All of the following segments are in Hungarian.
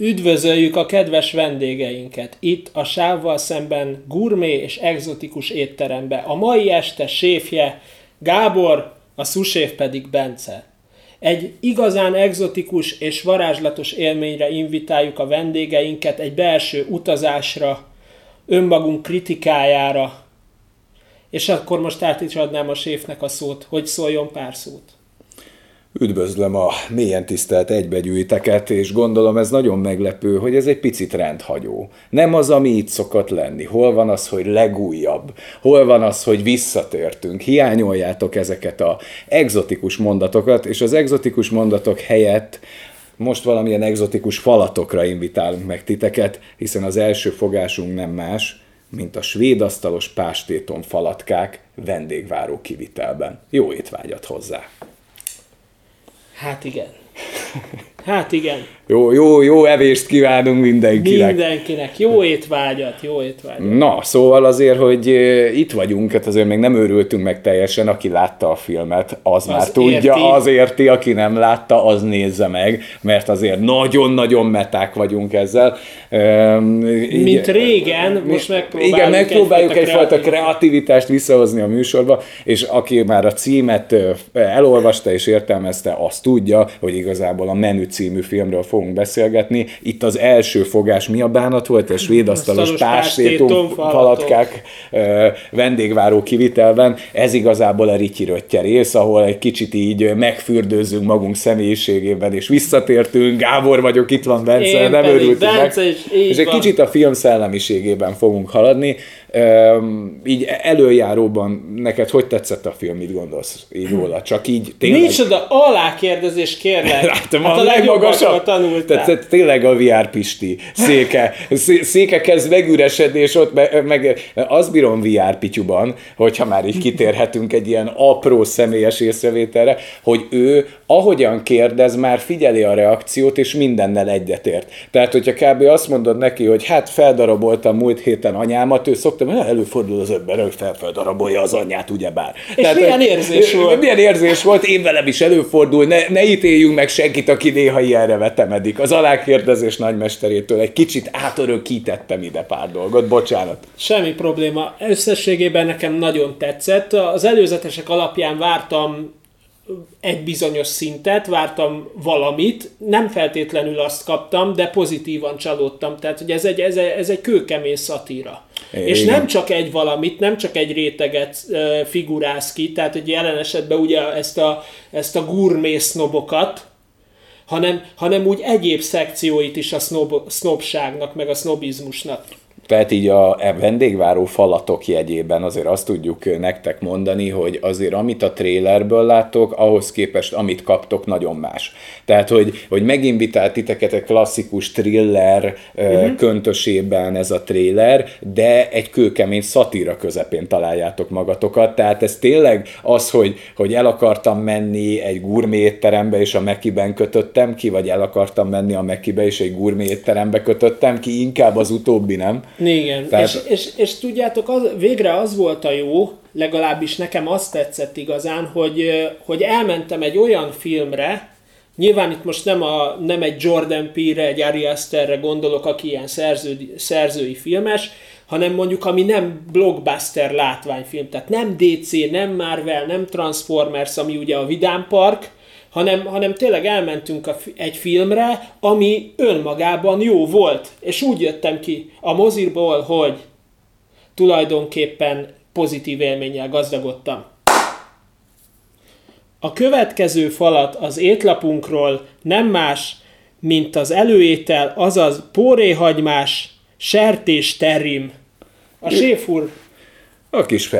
Üdvözöljük a kedves vendégeinket itt a sávval szemben gurmé és egzotikus étterembe. A mai este séfje Gábor, a szuséf pedig Bence. Egy igazán egzotikus és varázslatos élményre invitáljuk a vendégeinket, egy belső utazásra, önmagunk kritikájára. És akkor most át is adnám a séfnek a szót, hogy szóljon pár szót. Üdvözlöm a mélyen tisztelt egybegyűjteket, és gondolom ez nagyon meglepő, hogy ez egy picit rendhagyó. Nem az, ami itt szokott lenni. Hol van az, hogy legújabb? Hol van az, hogy visszatértünk? Hiányoljátok ezeket a egzotikus mondatokat, és az egzotikus mondatok helyett most valamilyen egzotikus falatokra invitálunk meg titeket, hiszen az első fogásunk nem más, mint a svéd asztalos pástéton falatkák vendégváró kivitelben. Jó étvágyat hozzá! Hát igen. Hát igen. Jó, jó, jó evést kívánunk mindenkinek. Mindenkinek. Jó étvágyat, jó étvágyat. Na, szóval azért, hogy itt vagyunk, hát azért még nem őrültünk meg teljesen, aki látta a filmet, az, az már tudja, érti. az érti, aki nem látta, az nézze meg, mert azért nagyon-nagyon meták vagyunk ezzel. Mint régen, most megpróbáljuk Igen, megpróbáljuk egyfajta, egyfajta kreativitást visszahozni a műsorba, és aki már a címet elolvasta és értelmezte, az tudja, hogy igazából a Menü című filmről fogunk beszélgetni. Itt az első fogás mi a bánat volt? A svéd asztalos pástétum falatkák vendégváró kivitelben. Ez igazából a Rityi rész, ahol egy kicsit így megfürdőzünk magunk személyiségében, és visszatértünk. Gábor vagyok, itt van Bence, Én nem örültünk meg. És egy kicsit a film szellemiségében fogunk haladni. Így előjáróban neked hogy tetszett a film, mit gondolsz így róla? Csak így tényleg... Nincs oda alákérdezés, kérlek. Látom, hát a, a legmagasabb. tanultál. Tehát tényleg a VR Pisti széke. Széke kezd megüresedni, és ott meg, meg azt bírom VR Pityuban, hogyha már így kitérhetünk egy ilyen apró személyes észrevételre, hogy ő ahogyan kérdez, már figyeli a reakciót, és mindennel egyetért. Tehát, hogyha kb. azt mondod neki, hogy hát feldaraboltam múlt héten anyámat, ő szokta, hogy előfordul az ember, hogy felfeldarabolja az anyját, ugyebár. És Tehát, milyen érzés volt? Milyen érzés volt, én velem is előfordul, ne, ne ítéljünk meg senkit, aki néha ilyenre vetemedik. Az alákérdezés nagymesterétől egy kicsit átörökítettem ide pár dolgot, bocsánat. Semmi probléma. Összességében nekem nagyon tetszett. Az előzetesek alapján vártam egy bizonyos szintet, vártam valamit, nem feltétlenül azt kaptam, de pozitívan csalódtam. Tehát, hogy ez egy, ez egy, ez egy kőkemény szatíra. És nem csak egy valamit, nem csak egy réteget uh, figuráz ki, tehát hogy jelen esetben ugye ezt a, ezt a gurmé sznobokat, hanem, hanem úgy egyéb szekcióit is a sznob, sznobságnak, meg a sznobizmusnak. Tehát így a vendégváró falatok jegyében azért azt tudjuk nektek mondani, hogy azért amit a trélerből láttok, ahhoz képest amit kaptok, nagyon más. Tehát, hogy, hogy meginvitált titeket egy klasszikus thriller uh-huh. köntösében ez a tréler, de egy kőkemény szatíra közepén találjátok magatokat. Tehát ez tényleg az, hogy, hogy el akartam menni egy gurmé étterembe, és a Mekiben kötöttem ki, vagy el akartam menni a Mekibe, és egy gurmé étterembe kötöttem ki, inkább az utóbbi, nem? Igen, Tehát... és, és, és tudjátok, az, végre az volt a jó, legalábbis nekem azt tetszett igazán, hogy, hogy elmentem egy olyan filmre, Nyilván itt most nem, a, nem egy Jordan Peele, egy Ari Asterre gondolok, aki ilyen szerző, szerzői filmes, hanem mondjuk ami nem blockbuster látványfilm, tehát nem DC, nem Marvel, nem Transformers, ami ugye a Vidám Park, hanem, hanem tényleg elmentünk a, egy filmre, ami önmagában jó volt. És úgy jöttem ki a moziból, hogy tulajdonképpen pozitív élménnyel gazdagodtam. A következő falat az étlapunkról nem más, mint az előétel, azaz póréhagymás, sertés terrim. A séfúr a kis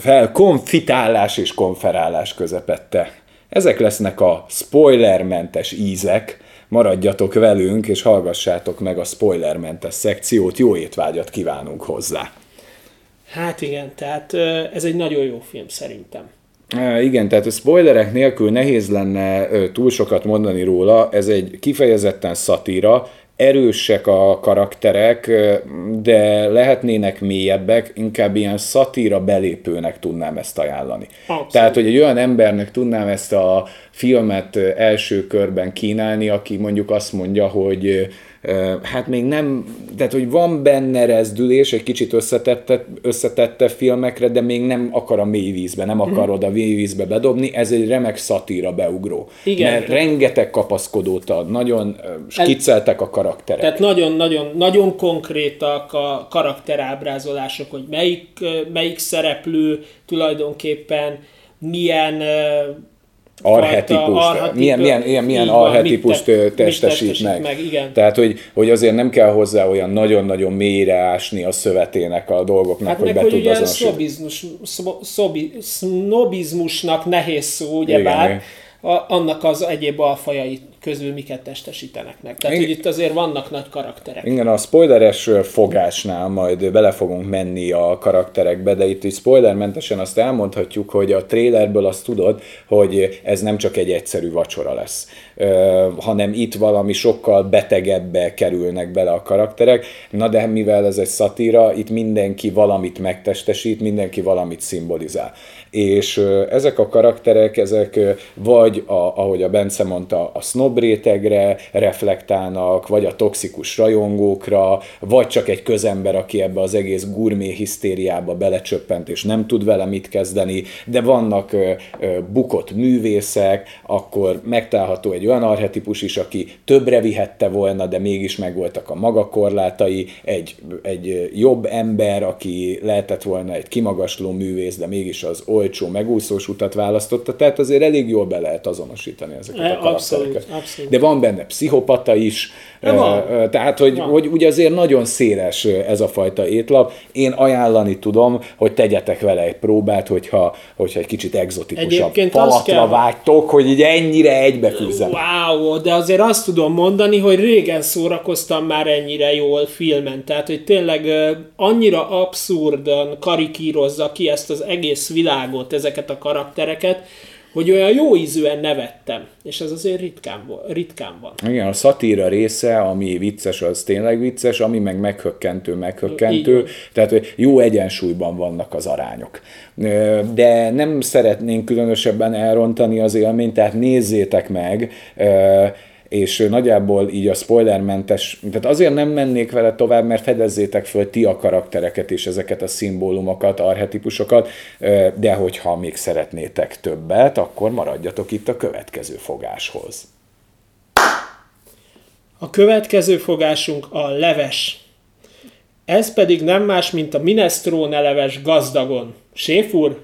felkonfitálás és konferálás közepette. Ezek lesznek a spoilermentes ízek, maradjatok velünk, és hallgassátok meg a spoilermentes szekciót, jó étvágyat kívánunk hozzá. Hát igen, tehát ez egy nagyon jó film szerintem. Igen, tehát a spoilerek nélkül nehéz lenne túl sokat mondani róla, ez egy kifejezetten szatíra, erősek a karakterek, de lehetnének mélyebbek, inkább ilyen szatíra belépőnek tudnám ezt ajánlani. Abszolút. Tehát, hogy egy olyan embernek tudnám ezt a filmet első körben kínálni, aki mondjuk azt mondja, hogy hát még nem, tehát hogy van benne rezdülés, egy kicsit összetette, összetette filmekre, de még nem akar a mély vízbe, nem akar mm. oda mély vízbe bedobni, ez egy remek szatíra beugró. Igen. Mert rengeteg kapaszkodót ad, nagyon skicceltek a karakterek. Tehát nagyon-nagyon nagyon konkrétak a karakterábrázolások, hogy melyik, melyik szereplő tulajdonképpen milyen arhetipust, arhetip, milyen, milyen, milyen, milyen arhetipust te, testesít meg. meg igen. Tehát, hogy, hogy azért nem kell hozzá olyan nagyon-nagyon mélyre ásni a szövetének a dolgoknak, hát hogy meg, be tud azonosítani. sznobizmusnak nehéz szó, ugyebár, igen, a, annak az egyéb alfajai közül miket testesítenek meg. Tehát, Igen. hogy itt azért vannak nagy karakterek. Igen, a spoileres fogásnál majd bele fogunk menni a karakterekbe, de itt is spoilermentesen azt elmondhatjuk, hogy a trailerből azt tudod, hogy ez nem csak egy egyszerű vacsora lesz, hanem itt valami sokkal betegebbe kerülnek bele a karakterek. Na de mivel ez egy szatíra, itt mindenki valamit megtestesít, mindenki valamit szimbolizál. És ezek a karakterek, ezek vagy, a, ahogy a Bence mondta, a snob rétegre reflektálnak, vagy a toxikus rajongókra, vagy csak egy közember, aki ebbe az egész gurmé hisztériába belecsöppent, és nem tud vele mit kezdeni, de vannak bukott művészek, akkor megtalálható egy olyan arhetipus is, aki többre vihette volna, de mégis megvoltak a maga korlátai, egy, egy jobb ember, aki lehetett volna egy kimagasló művész, de mégis az olcsó, megúszós utat választotta, tehát azért elég jól be lehet azonosítani ezeket a karaktereket. Abszolút, abszolút. De van benne pszichopata is, van. tehát hogy, van. hogy ugye azért nagyon széles ez a fajta étlap. Én ajánlani tudom, hogy tegyetek vele egy próbát, hogyha, hogyha egy kicsit egzotikusabb Egyébként palatra kell... vágytok, hogy így ennyire egybefűzzen. Wow, de azért azt tudom mondani, hogy régen szórakoztam már ennyire jól filmen, tehát hogy tényleg annyira abszurdan karikírozza ki ezt az egész világot, ezeket a karaktereket, hogy olyan jó ízűen nevettem, és ez azért ritkán, ritkán van. Igen, a szatíra része, ami vicces, az tényleg vicces, ami meg meghökkentő, meghökkentő, tehát hogy jó egyensúlyban vannak az arányok. De nem szeretnénk különösebben elrontani az élményt, tehát nézzétek meg, és nagyjából így a spoilermentes, tehát azért nem mennék vele tovább, mert fedezzétek föl ti a karaktereket és ezeket a szimbólumokat, arhetipusokat, de hogyha még szeretnétek többet, akkor maradjatok itt a következő fogáshoz. A következő fogásunk a leves. Ez pedig nem más, mint a minestrone leves gazdagon. Séfúr,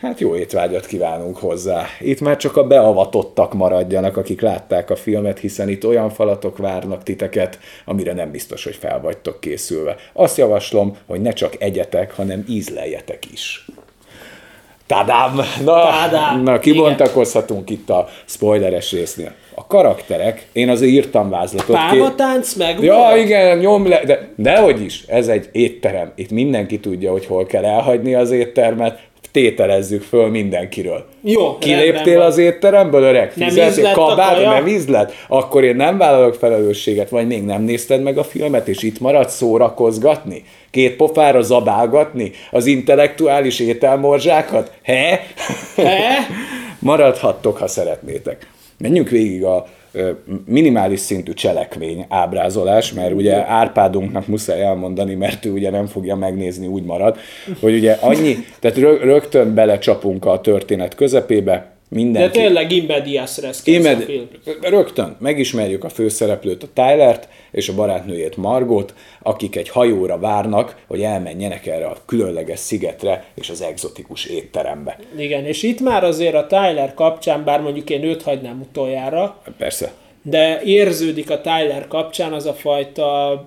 Hát jó étvágyat kívánunk hozzá. Itt már csak a beavatottak maradjanak, akik látták a filmet, hiszen itt olyan falatok várnak titeket, amire nem biztos, hogy fel vagytok készülve. Azt javaslom, hogy ne csak egyetek, hanem ízleljetek is. Tadám! Na, Tadám. na kibontakozhatunk Igen. itt a spoileres résznél. A karakterek, én azért írtam vázlatot. Pálmatánc meg Ja, volt? igen, nyom le, de, dehogy is, ez egy étterem. Itt mindenki tudja, hogy hol kell elhagyni az éttermet, tételezzük föl mindenkiről. Jó, Kiléptél az étteremből, öreg? Ízlett kabát, nem ízlet? Akkor én nem vállalok felelősséget, vagy még nem nézted meg a filmet, és itt maradsz szórakozgatni? Két pofára zabálgatni az intellektuális ételmorzsákat? He? He? Maradhattok, ha szeretnétek. Menjünk végig a minimális szintű cselekvény ábrázolás, mert ugye Árpádunknak muszáj elmondani, mert ő ugye nem fogja megnézni, úgy marad, hogy ugye annyi, tehát rögtön belecsapunk a történet közepébe, Mindenki. De tényleg immedias res Immed... film. Rögtön megismerjük a főszereplőt, a Tylert, és a barátnőjét Margot, akik egy hajóra várnak, hogy elmenjenek erre a különleges szigetre és az egzotikus étterembe. Igen, és itt már azért a Tyler kapcsán, bár mondjuk én őt hagynám utoljára. Persze. De érződik a Tyler kapcsán az a fajta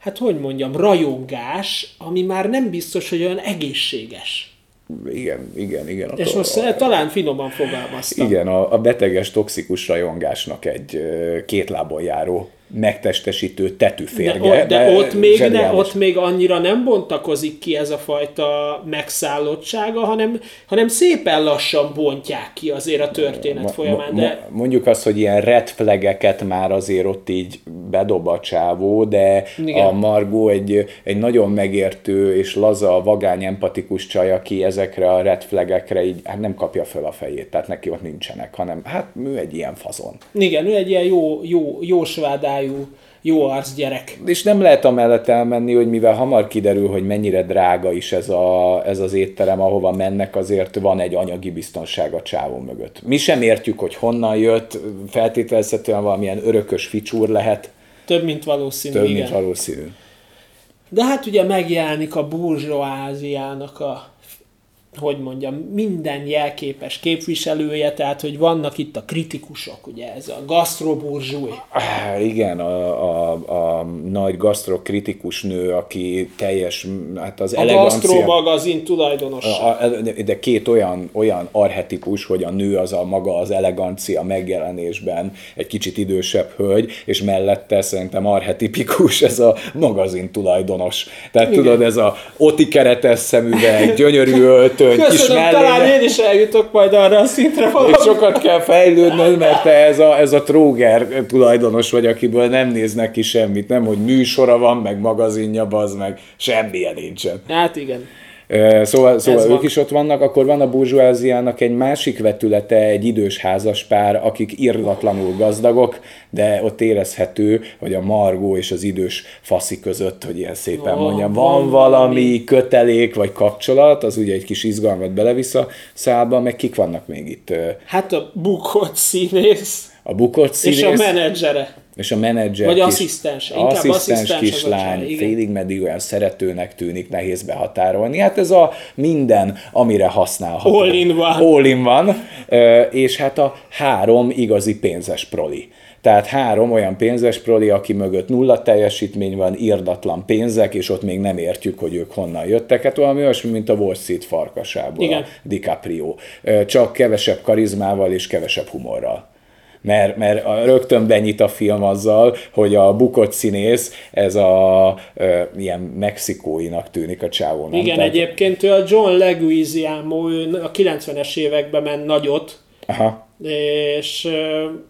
hát hogy mondjam, rajongás, ami már nem biztos, hogy olyan egészséges. Igen, igen, igen. És most a, talán finoman fogalmaztam. Igen, a, a beteges, toxikus rajongásnak egy két lábon járó megtestesítő tetűférge. De, de, de ott, még ne, ott még annyira nem bontakozik ki ez a fajta megszállottsága, hanem, hanem szépen lassan bontják ki azért a történet folyamán. De... Mondjuk azt, hogy ilyen red flageket már azért ott így bedob a csávó, de Igen. a Margó egy, egy nagyon megértő és laza, vagány, empatikus csaj, aki ezekre a red flagekre így hát nem kapja fel a fejét, tehát neki ott nincsenek, hanem hát ő egy ilyen fazon. Igen, ő egy ilyen jó, jó, jó svádájú jó arc gyerek. És nem lehet amellett elmenni, hogy mivel hamar kiderül, hogy mennyire drága is ez, a, ez az étterem, ahova mennek, azért van egy anyagi biztonság a csávó mögött. Mi sem értjük, hogy honnan jött, feltételezhetően valamilyen örökös ficsúr lehet. Több, mint valószínű. Több, igen. mint valószínű. De hát ugye megjelenik a burzsóáziának a hogy mondjam, minden jelképes képviselője, tehát hogy vannak itt a kritikusok, ugye ez a gasztroburzsúj. Igen, a, a, a nagy gasztrokritikus nő, aki teljes, hát az a elegancia... A magazin tulajdonos. A, a, de két olyan, olyan arhetipus, hogy a nő az a maga az elegancia megjelenésben egy kicsit idősebb hölgy, és mellette szerintem arhetipikus ez a magazin tulajdonos. Tehát igen. tudod, ez a oti keretes szemüveg, gyönyörű ölt, öltöny, Köszönöm, kis mellénye. talán én is eljutok majd arra a szintre valami. És sokat kell fejlődnöd, mert te ez a, ez a tróger tulajdonos vagy, akiből nem néznek ki semmit, nem, hogy műsora van, meg magazinja, az meg semmilyen nincsen. Hát igen. Szóval, szóval ők van. is ott vannak, akkor van a burzsóáziának egy másik vetülete, egy idős házaspár, akik irdatlanul gazdagok, de ott érezhető, hogy a Margó és az idős faszi között, hogy ilyen szépen oh, mondjam, van, van valami kötelék vagy kapcsolat, az ugye egy kis izgalmat belevisz a szálba, meg kik vannak még itt? Hát a bukott színész. A bukott színész. És a menedzsere és a menedzser Vagy kis, asszisztens, inkább asszisztens, asszisztens kislány, félig meddig olyan szeretőnek tűnik, nehéz behatárolni. Hát ez a minden, amire használható. All in one. All in one. És hát a három igazi pénzes proli. Tehát három olyan pénzes proli, aki mögött nulla teljesítmény van, írdatlan pénzek, és ott még nem értjük, hogy ők honnan jöttek. Hát valami olyasmi, mint a Wall Street farkasából, Igen. a DiCaprio. Csak kevesebb karizmával és kevesebb humorral mert, mert rögtön benyit a film azzal, hogy a bukott színész, ez a e, ilyen mexikóinak tűnik a csávó. Nem? Igen, Tehát... egyébként ő a John Leguizamo, ő a 90-es években ment nagyot, Aha. És,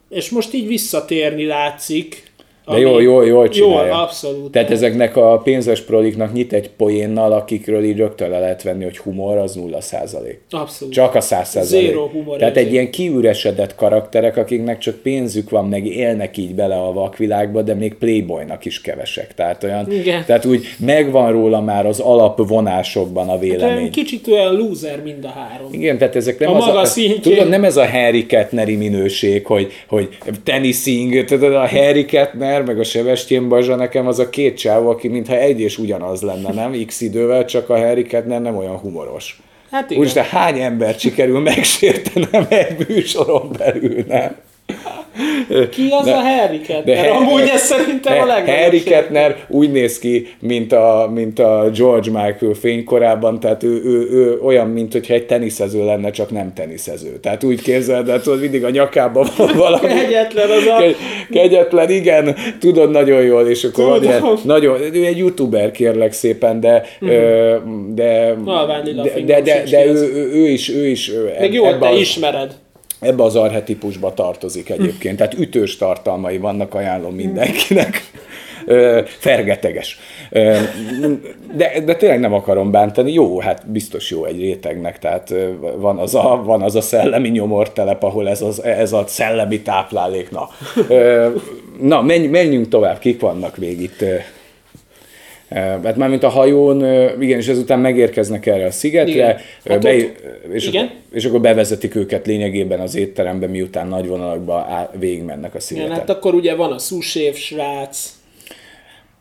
és most így visszatérni látszik, de ami... jól, jól, jól csinálja. Jól, abszolút. Tehát ezeknek a pénzes proliknak nyit egy poénnal, akikről így rögtön le lehet venni, hogy humor az nulla százalék. Abszolút. Csak a száz százalék. Zero humor. Tehát egy ilyen kiüresedett karakterek, akiknek csak pénzük van, meg élnek így bele a vakvilágba, de még playboynak is kevesek. Tehát olyan, Igen. tehát úgy megvan róla már az alapvonásokban a vélemény. Hát kicsit olyan loser mind a három. Igen, tehát ezek nem a az maga a, szintjén. tudod, nem ez a Harry Kettneri minőség, hogy, hogy teniszing, tudod, a Harry Kettner Wagner, meg a Sebestyén Bazsa nekem az a két csáv, aki mintha egy és ugyanaz lenne, nem? X idővel, csak a Harry Kettner nem olyan humoros. Hát igen. Úgyhogy hány embert sikerül megsértenem egy műsoron belül, nem? Ki az de, a Harry Kettner? De Amúgy ez szerintem a legnagyobb. Harry Kettner úgy néz ki, mint a, mint a George Michael fénykorában, tehát ő, ő, ő olyan, mint hogyha egy teniszező lenne, csak nem teniszező. Tehát úgy képzeld, de tudod, mindig a nyakában van valami. Kegyetlen az a... Kegyetlen, igen, tudod nagyon jól, és akkor van ilyen, nagyon, ő egy youtuber kérlek szépen, de mm. de, de, de, de, de ő, ő, ő, is, ő is Még jó, te ismered ebbe az arhetipusba tartozik egyébként. Tehát ütős tartalmai vannak, ajánlom mindenkinek. Fergeteges. De, de tényleg nem akarom bántani. Jó, hát biztos jó egy rétegnek, tehát van az a, van az a szellemi nyomortelep, ahol ez, az, ez a szellemi táplálék. Na, na menjünk tovább, kik vannak még itt Hát már mint a hajón, igen, és ezután megérkeznek erre a szigetre, igen. Hát be, és, igen. Akkor, és akkor bevezetik őket lényegében az étterembe, miután nagy vonalakban végigmennek a szigeten. Igen, hát akkor ugye van a szúsév srác,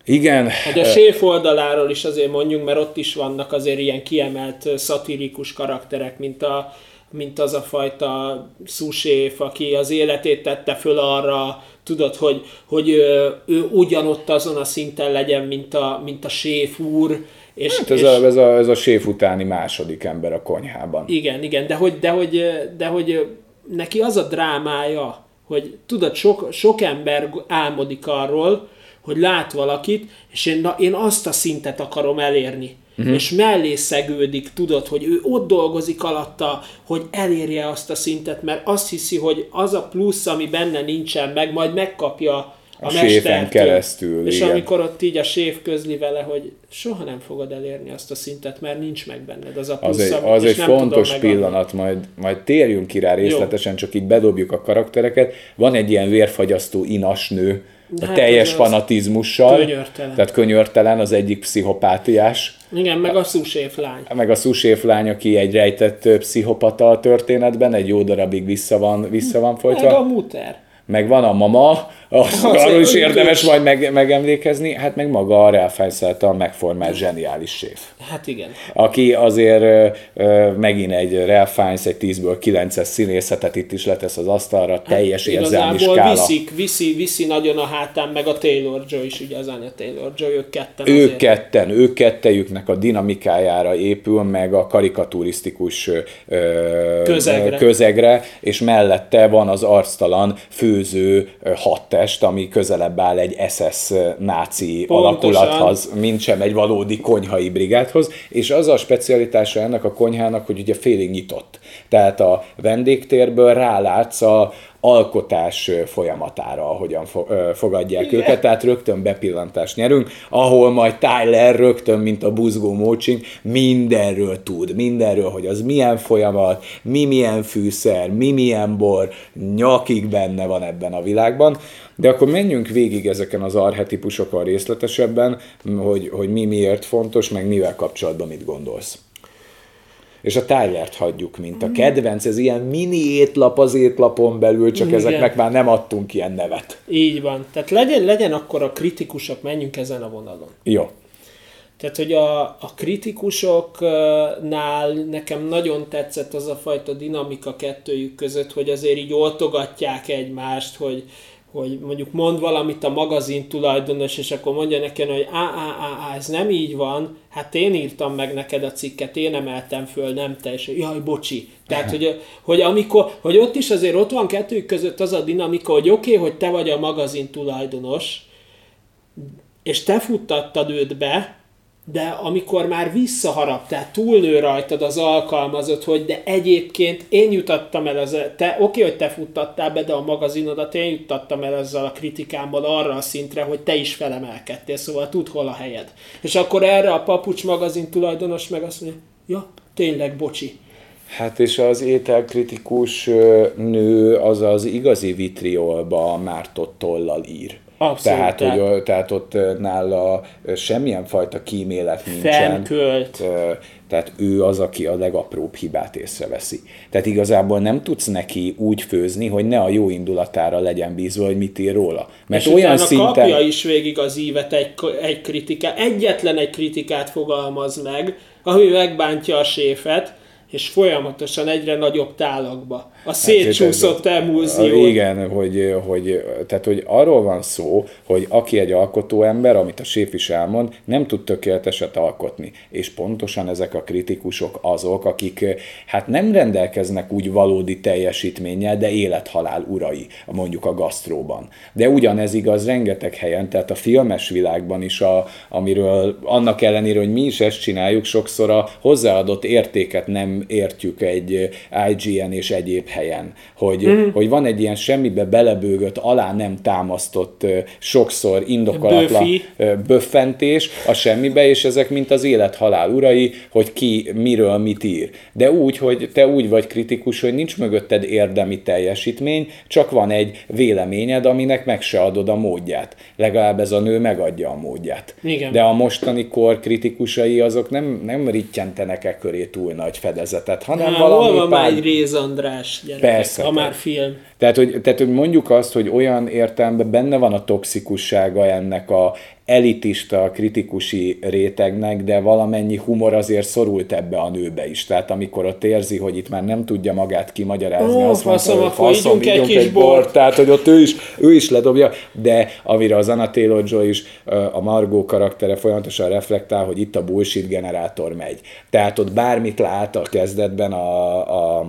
igen. Hát a séf oldaláról is azért mondjuk, mert ott is vannak azért ilyen kiemelt szatirikus karakterek, mint a mint az a fajta szuséf, aki az életét tette föl arra, tudod, hogy, hogy ő, ő ugyanott azon a szinten legyen, mint a, mint a séf úr. És, hát ez, és, a, ez, a, ez a séf utáni második ember a konyhában. Igen, igen, de hogy, de hogy, de hogy neki az a drámája, hogy tudod, sok, sok ember álmodik arról, hogy lát valakit, és én, na, én azt a szintet akarom elérni. Uh-huh. És mellé szegődik, tudod, hogy ő ott dolgozik alatta, hogy elérje azt a szintet, mert azt hiszi, hogy az a plusz, ami benne nincsen meg, majd megkapja a, a séfen keresztül. És igen. amikor ott így a séf közli vele, hogy soha nem fogod elérni azt a szintet, mert nincs meg benned az a plusz, az egy, az egy fontos pillanat, majd, majd térjünk ki rá részletesen, Jó. csak így bedobjuk a karaktereket. Van egy ilyen vérfagyasztó inas nő, a hát teljes fanatizmussal. Könyörtelen. Tehát könyörtelen, az egyik pszichopátiás. Igen, meg a szuséf lány. Meg a szuséf lány, aki egy rejtett pszichopata a történetben, egy jó darabig vissza van, vissza van folytva. Meg a muter meg van a mama, az, arról is érdemes majd meg, megemlékezni, hát meg maga a Ralph Fiennes által megformált zseniális séf. Hát igen. Aki azért ö, megint egy Fiennes, egy 10-ből 9-es színészetet itt is letesz az asztalra, hát teljes érzelmi skála. Viszik, viszi, viszi nagyon a hátán, meg a Taylor Joe is, ugye az anya Taylor Joe, ők ketten Ők azért. ketten, ők kettejüknek a dinamikájára épül, meg a karikaturisztikus ö, közegre. közegre, és mellette van az arctalan fő főző hadtest, ami közelebb áll egy SS náci Pontosan. alakulathoz, mint sem egy valódi konyhai brigádhoz, és az a specialitása ennek a konyhának, hogy ugye félig nyitott. Tehát a vendégtérből rálátsz a, alkotás folyamatára, ahogyan fogadják Igen. őket, tehát rögtön bepillantást nyerünk, ahol majd Tyler rögtön, mint a buzgó mócsink, mindenről tud, mindenről, hogy az milyen folyamat, mi milyen fűszer, mi milyen bor, nyakig benne van ebben a világban, de akkor menjünk végig ezeken az arhetipusokon részletesebben, hogy, hogy mi miért fontos, meg mivel kapcsolatban mit gondolsz és a Tylert hagyjuk, mint a mm. kedvenc, ez ilyen mini étlap az étlapon belül, csak Igen. ezeknek már nem adtunk ilyen nevet. Így van. Tehát legyen, legyen akkor a kritikusok, menjünk ezen a vonalon. Jó. Tehát, hogy a, a kritikusoknál nekem nagyon tetszett az a fajta dinamika kettőjük között, hogy azért így oltogatják egymást, hogy, hogy mondjuk mond valamit a magazin tulajdonos, és akkor mondja nekem, hogy á, á, á, á, ez nem így van, hát én írtam meg neked a cikket, én emeltem föl, nem te, és jaj, bocsi. Tehát, hogy, hogy, amikor, hogy ott is azért ott van kettőjük között az a dinamika, hogy oké, okay, hogy te vagy a magazin tulajdonos, és te futtattad őt be, de amikor már visszaharap, tehát túlnő rajtad az alkalmazott, hogy de egyébként én jutattam el, az, te, oké, hogy te futtattál be, de a magazinodat én juttattam el ezzel a kritikámmal arra a szintre, hogy te is felemelkedtél, szóval tud hol a helyed. És akkor erre a papucs magazin tulajdonos meg azt mondja, ja, tényleg, bocsi. Hát és az ételkritikus nő az az igazi vitriolba mártott tollal ír. Abszolút, tehát, tehát, hogy, tehát ott nála semmilyen fajta kímélet nincsen. Fenkölt. Tehát ő az, aki a legapróbb hibát észreveszi. Tehát igazából nem tudsz neki úgy főzni, hogy ne a jó indulatára legyen bízva, hogy mit ír róla. Mert és olyan szinten... kapja is végig az ívet egy, egy kritikát, egyetlen egy kritikát fogalmaz meg, ami megbántja a séfet, és folyamatosan egyre nagyobb tálakba. A hát, szétcsúszott emulzió. Igen, hogy, hogy, tehát, hogy arról van szó, hogy aki egy alkotó ember, amit a séf is elmond, nem tud tökéleteset alkotni. És pontosan ezek a kritikusok azok, akik hát nem rendelkeznek úgy valódi teljesítménnyel, de élethalál urai, mondjuk a gasztróban. De ugyanez igaz rengeteg helyen, tehát a filmes világban is, a, amiről annak ellenére, hogy mi is ezt csináljuk, sokszor a hozzáadott értéket nem értjük egy IGN és egyéb helyen, hogy, mm. hogy van egy ilyen semmibe belebőgött, alá nem támasztott, sokszor indokolatlan Böfi. böffentés a semmibe, és ezek mint az élet-halál urai, hogy ki miről mit ír. De úgy, hogy te úgy vagy kritikus, hogy nincs mögötted érdemi teljesítmény, csak van egy véleményed, aminek meg se adod a módját. Legalább ez a nő megadja a módját. Igen. De a mostani kor kritikusai azok nem, nem rittyentenek e köré túl nagy fedez fejezetet, hanem Na, valami hol van pár... egy Réz András gyerekek, Persze, ha már film. Tehát hogy, tehát, hogy mondjuk azt, hogy olyan értelemben benne van a toxikussága ennek a elitista, kritikusi rétegnek, de valamennyi humor azért szorult ebbe a nőbe is. Tehát amikor ott érzi, hogy itt már nem tudja magát kimagyarázni, Ó, azt faszom, mondta, hogy faszom, ígyunk egy egy bort. bort. Tehát, hogy ott ő is, ő is ledobja, de amire az Anna Taylor-Joy is, a Margot karaktere folyamatosan reflektál, hogy itt a bullshit generátor megy. Tehát ott bármit lát a kezdetben a, a,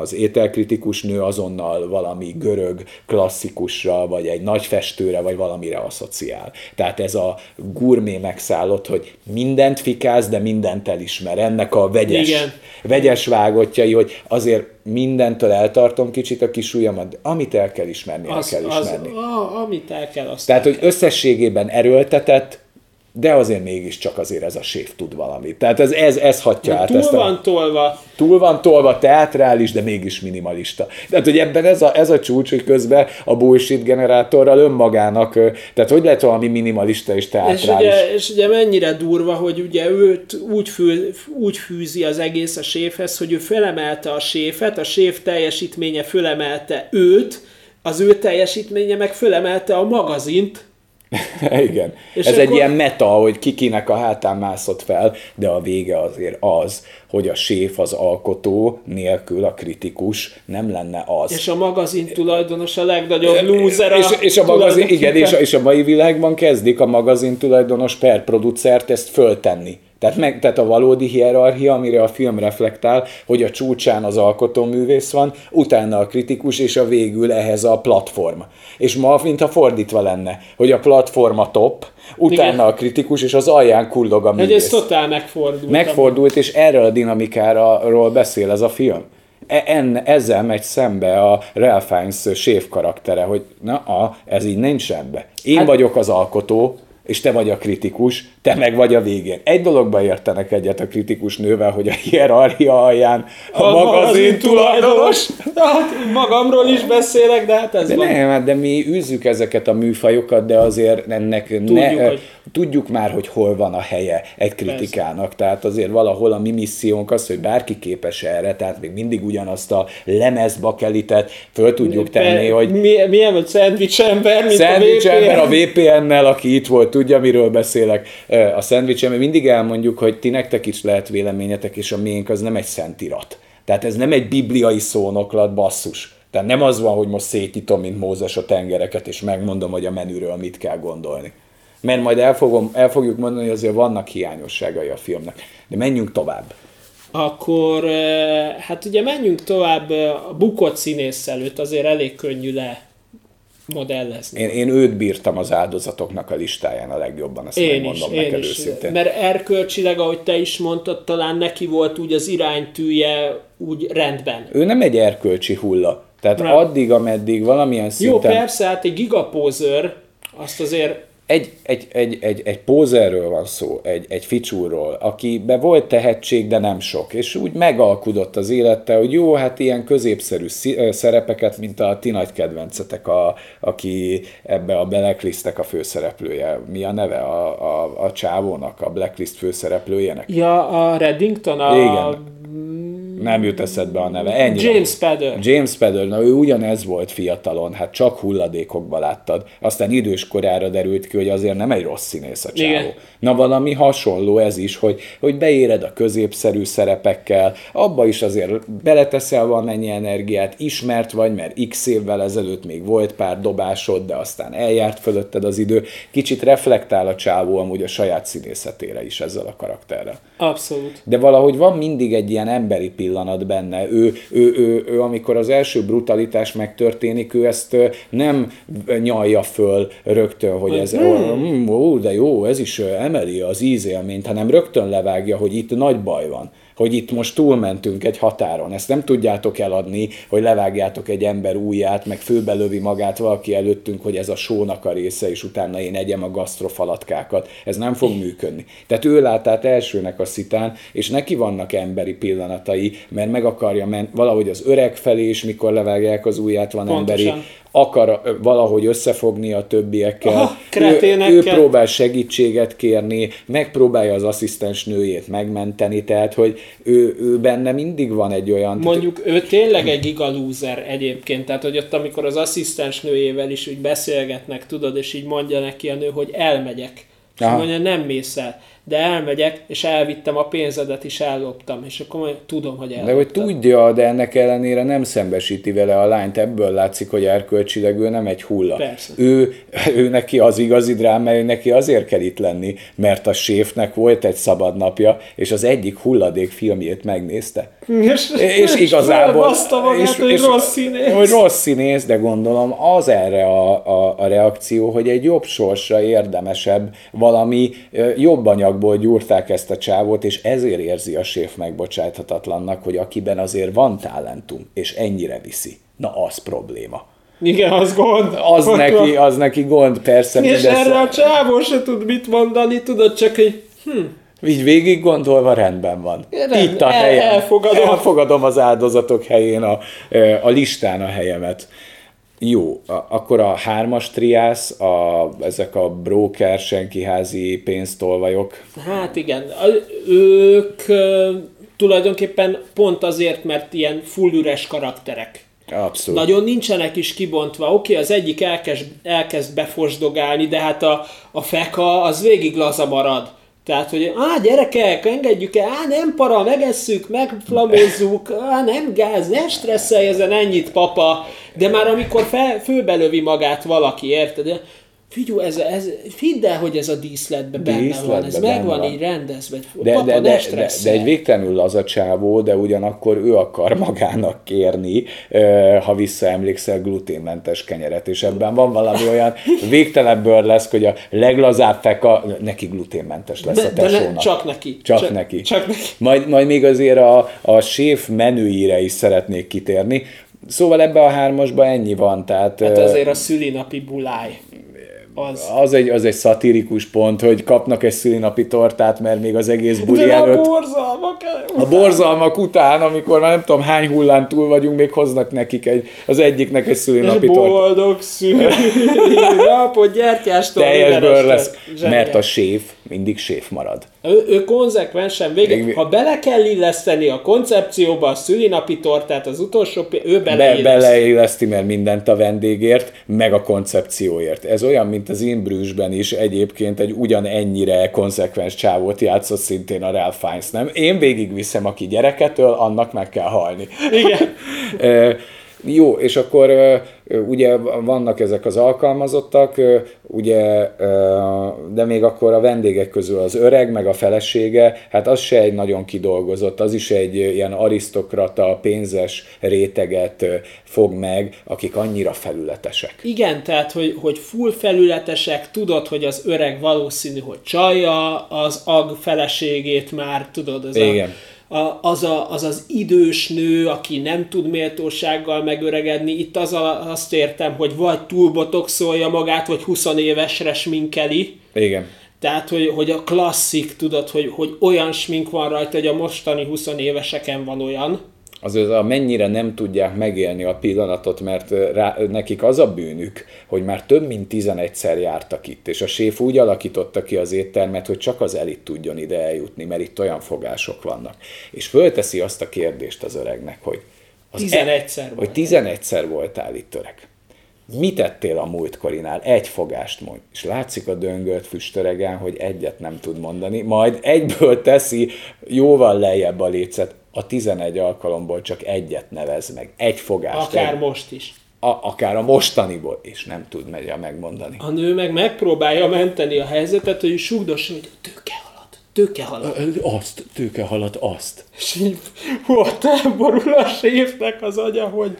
az ételkritikus nő azonnal valami görög klasszikusra, vagy egy nagy festőre, vagy valamire asszociál. Tehát ez a gurmé megszállott, hogy mindent fikáz, de mindent elismer. Ennek a vegyes, Igen. vegyes vágottjai, hogy azért mindentől eltartom kicsit a kis ujjamat, amit el kell ismerni, el Az, kell az, ismerni. a, amit el kell, azt Tehát, el hogy összességében erőltetett, de azért mégiscsak azért ez a séf tud valamit. Tehát ez, ez, ez hatja kell. át Túl ezt a... van tolva, Túl van tolva, teátrális, de mégis minimalista. Tehát, hogy ebben ez a, ez a csúcs, hogy közben a bullshit generátorral önmagának, tehát hogy lehet valami minimalista és és teátrális? ugye, és ugye mennyire durva, hogy ugye őt úgy, fű, úgy fűzi az egész a séfhez, hogy ő fölemelte a séfet, a séf teljesítménye fölemelte őt, az ő teljesítménye meg fölemelte a magazint, Igen. És Ez egy akkor- ilyen meta, hogy kikinek a hátán mászott fel, de a vége azért az, hogy a séf, az alkotó nélkül a kritikus nem lenne az. és a magazin tulajdonos a legnagyobb loser és, és a magazin, igen, és a, és a mai világban kezdik a magazin tulajdonos per producert ezt föltenni. Tehát, meg, tehát a valódi hierarchia, amire a film reflektál, hogy a csúcsán az alkotóművész van, utána a kritikus, és a végül ehhez a platform. És ma, mintha fordítva lenne, hogy a platform a top, utána Igen. a kritikus, és az alján kullog a Hogy ez művész. totál megfordult. Megfordult, és erről a dinamikáról beszél ez a film. E- En, ezzel megy szembe a Ralph Fiennes séf karaktere, hogy na, a, ez így nincs rendben. Én hát, Hát- vagyok az alkotó, és te vagy a kritikus, te meg vagy a végén. Egy dologba értenek egyet a kritikus nővel, hogy a hierarchia alján a, a magazin tulajdonos. Hát én magamról is beszélek, de hát ez De van. nem, hát de mi űzzük ezeket a műfajokat, de azért ennek tudjuk, ne, hogy- tudjuk már, hogy hol van a helye egy kritikának. Tehát azért valahol a mi missziónk az, hogy bárki képes erre, tehát még mindig ugyanazt a lemezbakelitet föl tudjuk tenni, hogy Mi, milyen vagy szendvics ember, mint Szendvics a VPN. ember a VPN-nel, aki itt volt, tudja, miről beszélek. A szendvics ember, mindig elmondjuk, hogy ti nektek is lehet véleményetek, és a miénk az nem egy szentirat. Tehát ez nem egy bibliai szónoklat, basszus. Tehát nem az van, hogy most szétítom, mint Mózes a tengereket, és megmondom, hogy a menüről mit kell gondolni. Mert majd el, fogom, el fogjuk mondani, hogy azért vannak hiányosságai a filmnek. De menjünk tovább. Akkor hát ugye menjünk tovább a bukott színész előtt, azért elég könnyű le modellezni. Én, én őt bírtam az áldozatoknak a listáján a legjobban, ezt Én is, megmondom én neked is. őszintén. Mert erkölcsileg, ahogy te is mondtad, talán neki volt úgy az iránytűje úgy rendben. Ő nem egy erkölcsi hulla. Tehát Nem. addig, ameddig valamilyen Jó, szinten... persze, hát egy gigapózőr, azt azért egy, egy, egy, egy, egy pózerről van szó, egy, egy ficsúról, akibe volt tehetség, de nem sok, és úgy megalkudott az élete, hogy jó, hát ilyen középszerű szerepeket, mint a ti nagy kedvencetek, a, aki ebbe a Blacklistek a főszereplője. Mi a neve a, a, a csávónak, a Blacklist főszereplőjének? Ja, a Reddington, a Igen. Nem jut eszedbe a neve. Ennyi. James Spader. James Spader, na ő ugyanez volt fiatalon, hát csak hulladékokba láttad. Aztán idős korára derült ki, hogy azért nem egy rossz színész a csávó. Igen. Na valami hasonló ez is, hogy, hogy beéred a középszerű szerepekkel, abba is azért beleteszel valamennyi energiát, ismert vagy, mert x évvel ezelőtt még volt pár dobásod, de aztán eljárt fölötted az idő. Kicsit reflektál a csávó amúgy a saját színészetére is ezzel a karakterrel Abszolút. de valahogy van mindig egy ilyen emberi pillanat benne. Ő, ő, ő, ő amikor az első brutalitás megtörténik, ő ezt nem nyalja föl rögtön, hogy ez, hmm. ó, de jó, ez is emeli az ízélményt, hanem rögtön levágja, hogy itt nagy baj van hogy itt most túlmentünk egy határon. Ezt nem tudjátok eladni, hogy levágjátok egy ember ujját, meg főbelövi magát valaki előttünk, hogy ez a sónak a része, és utána én egyem a gasztrofalatkákat. Ez nem fog működni. Tehát ő lát át elsőnek a szitán, és neki vannak emberi pillanatai, mert meg akarja menni valahogy az öreg felé, és mikor levágják az ujját, van Pontosan. emberi akar valahogy összefogni a többiekkel. Aha, ő, kreténekkel. ő próbál segítséget kérni, megpróbálja az asszisztens nőjét megmenteni, tehát hogy ő, ő benne mindig van egy olyan... Mondjuk ő tényleg egy giga loser egyébként, tehát hogy ott amikor az asszisztens nőjével is úgy beszélgetnek, tudod, és így mondja neki a nő, hogy elmegyek. És mondja, nem mész el de elmegyek, és elvittem a pénzedet is, elloptam, és akkor majd tudom, hogy elloptam. De hogy tudja, de ennek ellenére nem szembesíti vele a lányt, ebből látszik, hogy erkölcsileg ő nem egy hulla. Persze. Ő, ő neki az igazi dráma, ő neki azért kell itt lenni, mert a séfnek volt egy szabad napja, és az egyik hulladék filmjét megnézte. És, és igazából... magát, és, hogy és, rossz színész. Hogy rossz színész, de gondolom az erre a, a, a reakció, hogy egy jobb sorsra érdemesebb valami jobb anyagból gyúrták ezt a csávót, és ezért érzi a séf megbocsáthatatlannak, hogy akiben azért van talentum, és ennyire viszi. Na, az probléma. Igen, az gond. Az, neki, az neki gond, persze. És erre a csávó se tud mit mondani, tudod csak, hogy hm, így végig gondolva rendben van. Rend, Itt a helyen. Elfogadom. elfogadom az áldozatok helyén a, a listán a helyemet. Jó, akkor a hármas triász, a, ezek a broker, senkiházi pénztolvajok. Hát igen, ők tulajdonképpen pont azért, mert ilyen full üres karakterek. Abszolút. Nagyon nincsenek is kibontva. Oké, okay, az egyik elkezd, elkezd befosdogálni, de hát a, a feka az végig laza marad. Tehát, hogy á, gyerekek, engedjük el, á, nem para, megesszük, megflamozzuk, á, nem gáz, ne stresszelj ezen ennyit, papa. De már amikor fel, főbelövi magát valaki, érted? Figyú, ez, ez, fidd el, hogy ez a díszletben benne díszletbe van, ez meg van így rendezve. De, Papa, de, de, de, de egy végtelenül az a csávó, de ugyanakkor ő akar magának kérni, ha visszaemlékszel, gluténmentes kenyeret, és ebben van valami olyan végtelen lesz, hogy a leglazább feka, neki gluténmentes lesz de, a tesónak. De csak neki. Csak, csak neki. Csak neki. Majd, majd még azért a, a séf menüire is szeretnék kitérni, Szóval ebbe a hármasba ennyi van, tehát... Hát azért a szülinapi buláj az... Az, egy, az egy szatirikus pont, hogy kapnak egy szülinapi tortát, mert még az egész buli De előtt... a borzalmak után. A borzalmak után, amikor már nem tudom hány hullán túl vagyunk, még hoznak nekik egy, az egyiknek egy szülinapi tortát. Boldog szülinapot, gyertyástól. Teljes bőr lesz, mert a séf mindig séf marad. Ő, ő konzekvensen végig, Még... ha bele kell illeszteni a koncepcióba a szülinapi tortát, az utolsó, ő beleilleszti. Be, beleilleszti, mert mindent a vendégért, meg a koncepcióért. Ez olyan, mint az Inbrüsben is egyébként egy ugyanennyire konzekvens csávót játszott szintén a Ralph Fiennes, nem? Én végigviszem, aki gyereketől, annak meg kell halni. Igen. Jó, és akkor ugye vannak ezek az alkalmazottak, ugye, de még akkor a vendégek közül az öreg, meg a felesége, hát az se egy nagyon kidolgozott, az is egy ilyen arisztokrata, pénzes réteget fog meg, akik annyira felületesek. Igen, tehát, hogy, hogy full felületesek, tudod, hogy az öreg valószínű, hogy csalja az ag feleségét már, tudod, ez Igen. a az, a, az az idős nő, aki nem tud méltósággal megöregedni. Itt az a, azt értem, hogy vagy túlbotoxolja magát, vagy 20 évesre sminkeli. Igen. Tehát, hogy, hogy a klasszik, tudod, hogy, hogy olyan smink van rajta, hogy a mostani 20 éveseken van olyan az a mennyire nem tudják megélni a pillanatot, mert rá, nekik az a bűnük, hogy már több mint 11-szer jártak itt, és a séf úgy alakította ki az éttermet, hogy csak az elit tudjon ide eljutni, mert itt olyan fogások vannak. És fölteszi azt a kérdést az öregnek, hogy az 11-szer e, hogy 11-szer voltál itt öreg. Mit tettél a múltkorinál? Egy fogást mondj. És látszik a döngölt füstöregen, hogy egyet nem tud mondani, majd egyből teszi jóval lejjebb a lécet a 11 alkalomból csak egyet nevez meg, egy fogást. Akár egy, most is. A, akár a mostaniból, és nem tud megye megmondani. A nő meg megpróbálja menteni a helyzetet, hogy sugdossa, hogy tőke halat, tőke halat. Azt, tőke halat, azt. És így, hú, borul a séfnek az agya, hogy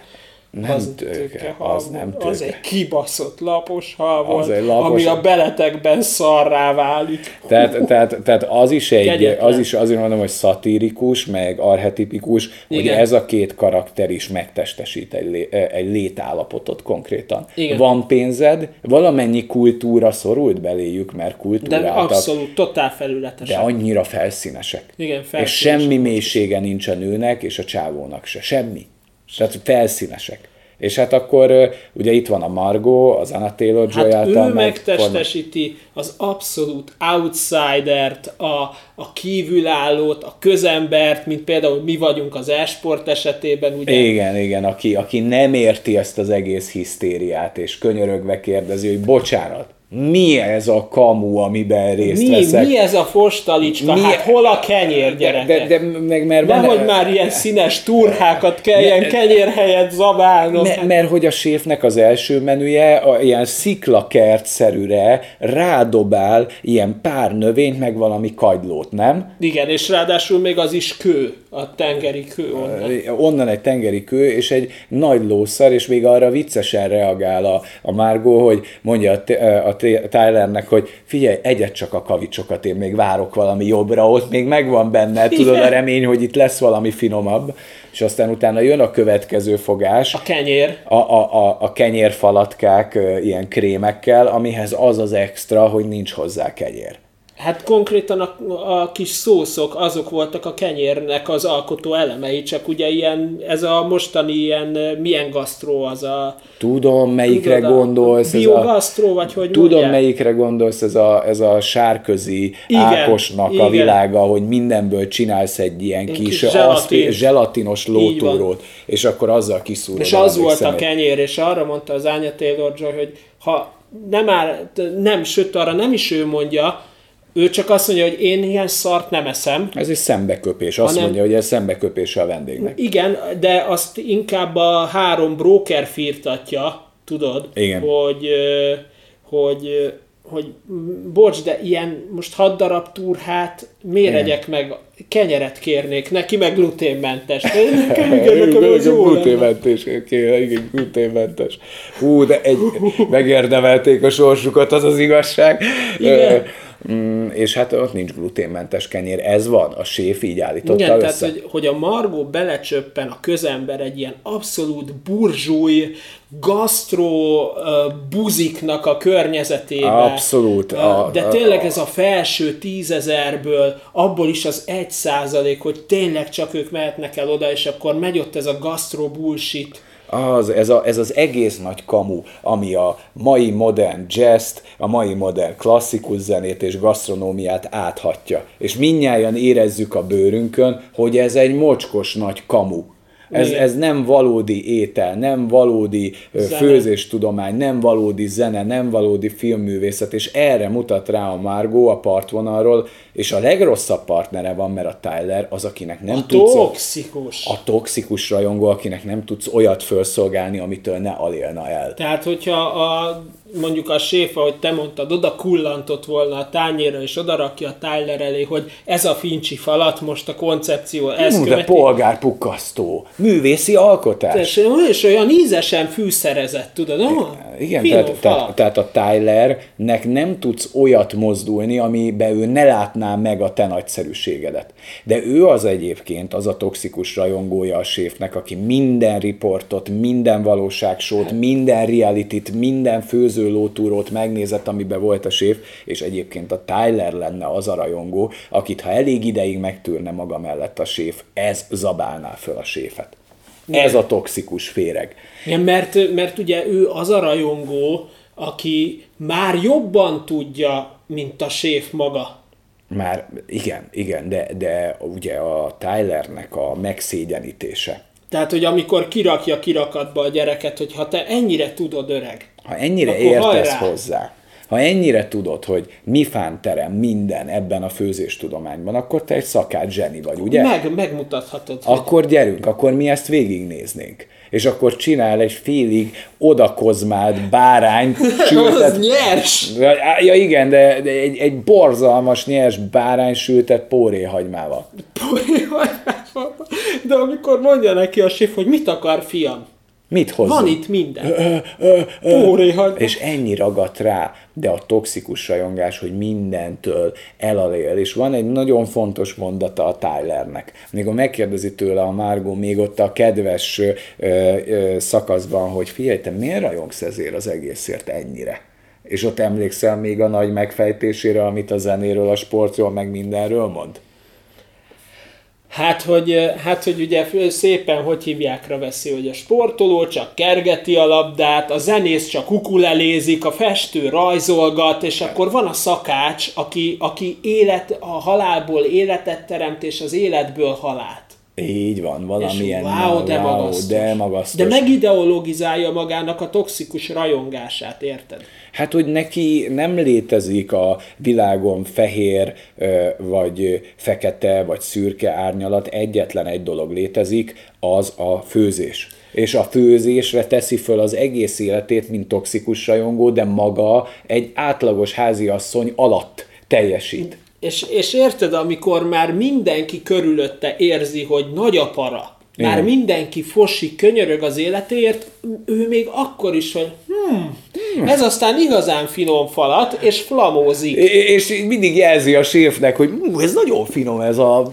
nem az tőke, az nem tőke. Az egy kibaszott lapos hal volt, lapos... ami a beletekben szarrá válik. Tehát, tehát, tehát az is egy, az is azért mondom, hogy szatirikus, meg arhetipikus, Igen. hogy ez a két karakter is megtestesít egy, lé, egy létállapotot konkrétan. Igen. Van pénzed, valamennyi kultúra szorult beléjük, mert kultúráltak. De abszolút, totál felületesek. De annyira felszínesek. Igen, felszínesek. És semmi mélysége nincs a nőnek és a csávónak se. Semmi. Tehát felszínesek. És hát akkor ugye itt van a Margot, az Anna Taylor-Joy hát által ő megtestesíti az abszolút outsidert, a, a kívülállót, a közembert, mint például mi vagyunk az esport esetében. Ugye? Igen, igen, aki, aki nem érti ezt az egész hisztériát, és könyörögve kérdezi, hogy bocsánat, mi ez a kamu, amiben részt Mi, veszek? mi ez a fostalicska? Mi- Hát hol a kenyér, gyerekek? de, de, meg, mert benne- Nehogy már ilyen színes turhákat kelljen kenyér helyett zabálnom. Me- mert hogy a séfnek az első menüje a, ilyen sziklakert-szerűre rádobál ilyen pár növényt, meg valami kagylót, nem? Igen, és ráadásul még az is kő, a tengeri kő onnan. Onnan egy tengeri kő, és egy nagy lószar, és még arra viccesen reagál a, a Margó, hogy mondja a, a Tylernek, hogy figyelj, egyet csak a kavicsokat, én még várok valami jobbra, ott még megvan benne, tudod, a Igen. remény, hogy itt lesz valami finomabb, és aztán utána jön a következő fogás, A kenyér. a, a, a, a kenyérfalatkák ilyen krémekkel, amihez az az extra, hogy nincs hozzá kenyér. Hát konkrétan a, a kis szószok, azok voltak a kenyérnek az alkotó elemei, csak ugye ilyen, ez a mostani ilyen, milyen gasztró az a... Tudom, melyikre tudod, a gondolsz. ez a, Biogasztró, vagy hogy tudom, mondják? melyikre gondolsz, ez a, ez a sárközi Igen, Ákosnak a igen. világa, hogy mindenből csinálsz egy ilyen Egy kis, kis zselatin. zselatinos Így van. lótúrót, és akkor azzal kiszúrod. És a az volt a szemét. kenyér, és arra mondta az Anya Taylor-Joy, hogy ha nem áll, nem, sőt arra nem is ő mondja, ő csak azt mondja, hogy én ilyen szart nem eszem. Ez egy szembeköpés. Azt Hanem- mondja, hogy ez szembeköpés a vendégnek. Igen, de azt inkább a három broker firtatja, tudod, Igen. hogy, hogy, hogy bocs, de ilyen most hat darab turhát miért egyek meg, kenyeret kérnék, neki meg gluténmentes. Gluténmentes, igen, gluténmentes. Hú, de egy, megérdemelték a sorsukat, az az igazság. Igen. Mm, és hát ott nincs gluténmentes kenyér, ez van, a séf így állította Igen, össze. tehát hogy, hogy a Margó belecsöppen a közember egy ilyen abszolút burzsúj, gasztró uh, buziknak a környezetébe. Abszolút. Uh, A- De tényleg ez a felső tízezerből, abból is az egy százalék, hogy tényleg csak ők mehetnek el oda, és akkor megy ott ez a gasztró bullshit. Az, ez, a, ez az egész nagy kamu, ami a mai modern jazz a mai modern klasszikus zenét és gasztronómiát áthatja. És mindnyájan érezzük a bőrünkön, hogy ez egy mocskos nagy kamu. Ez, ez nem valódi étel, nem valódi Zene. főzéstudomány, nem valódi zene, nem valódi filmművészet, és erre mutat rá a Margó a partvonalról, és a legrosszabb partnere van, mert a Tyler az, akinek nem A tudsz... toxikus. A toxikus rajongó, akinek nem tudsz olyat felszolgálni, amitől ne alélna el. Tehát, hogyha a, mondjuk a séf, ahogy te mondtad, oda kullantott volna a tányérra, és oda rakja a Tyler elé, hogy ez a fincsi falat, most a koncepció, ez Hú, de követi. polgárpukkasztó, művészi alkotás. És, és olyan ízesen fűszerezett, tudod? Oh, Igen, finom tehát, tehát, tehát a Tylernek nem tudsz olyat mozdulni, amiben ő ne látná meg a te nagyszerűségedet. De ő az egyébként az a toxikus rajongója a séfnek, aki minden riportot, minden valóságsót, minden realityt, minden főzőlótúrót megnézett, amiben volt a séf, és egyébként a Tyler lenne az a rajongó, akit ha elég ideig megtűrne maga mellett a séf, ez zabálná föl a séfet. Ez a toxikus féreg. Igen, mert, mert ugye ő az a rajongó, aki már jobban tudja, mint a séf maga. Már igen, igen, de, de ugye a Tylernek a megszégyenítése. Tehát, hogy amikor kirakja kirakatba a gyereket, hogy ha te ennyire tudod öreg, Ha ennyire értesz hajrá! hozzá, ha ennyire tudod, hogy mi fánterem minden ebben a főzéstudományban, akkor te egy szakács zseni vagy, ugye? meg, megmutathatod, hogy Akkor gyerünk, akkor mi ezt végignéznénk. És akkor csinál egy félig odakozmált bárány sültet. az nyers! Ja, igen, de, de egy, egy borzalmas nyers bárány sültet póréhagymával. De amikor mondja neki a séf, hogy mit akar, fiam? Mit hozzon? Van itt minden. Póréhagy. És ennyi ragadt rá, de a toxikus rajongás, hogy mindentől elalél. És van egy nagyon fontos mondata a Tylernek. Még megkérdezi tőle a Margot még ott a kedves ö, ö, szakaszban, hogy figyelj, te miért rajongsz ezért az egészért ennyire? És ott emlékszel még a nagy megfejtésére, amit a zenéről, a sportról, meg mindenről mond? Hát hogy, hát, hogy ugye szépen hogy hívjákra veszi, hogy a sportoló csak kergeti a labdát, a zenész csak ukulelézik, a festő rajzolgat, és akkor van a szakács, aki, aki élet, a halálból életet teremt, és az életből halált. Így van, valamilyen És wow, de magasztos. de magasztos. De megideologizálja magának a toxikus rajongását, érted? Hát, hogy neki nem létezik a világon fehér, vagy fekete, vagy szürke árnyalat, egyetlen egy dolog létezik, az a főzés. És a főzésre teszi föl az egész életét, mint toxikus rajongó, de maga egy átlagos háziasszony alatt teljesít. És, és érted, amikor már mindenki körülötte érzi, hogy nagy a para, már Igen. mindenki fosik, könyörög az életéért, ő még akkor is, hogy hmm, ez aztán igazán finom falat, és flamózik. És mindig jelzi a séfnek, hogy ez nagyon finom, ez a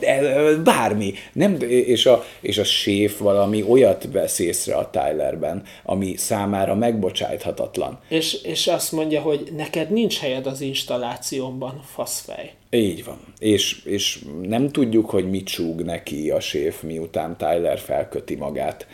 bármi. Nem, és, a, és a séf valami olyat vesz észre a Tylerben, ami számára megbocsájthatatlan. És, és azt mondja, hogy neked nincs helyed az installációmban, faszfej. Így van. És, és nem tudjuk, hogy mit súg neki a séf, miután Tyler felköti magát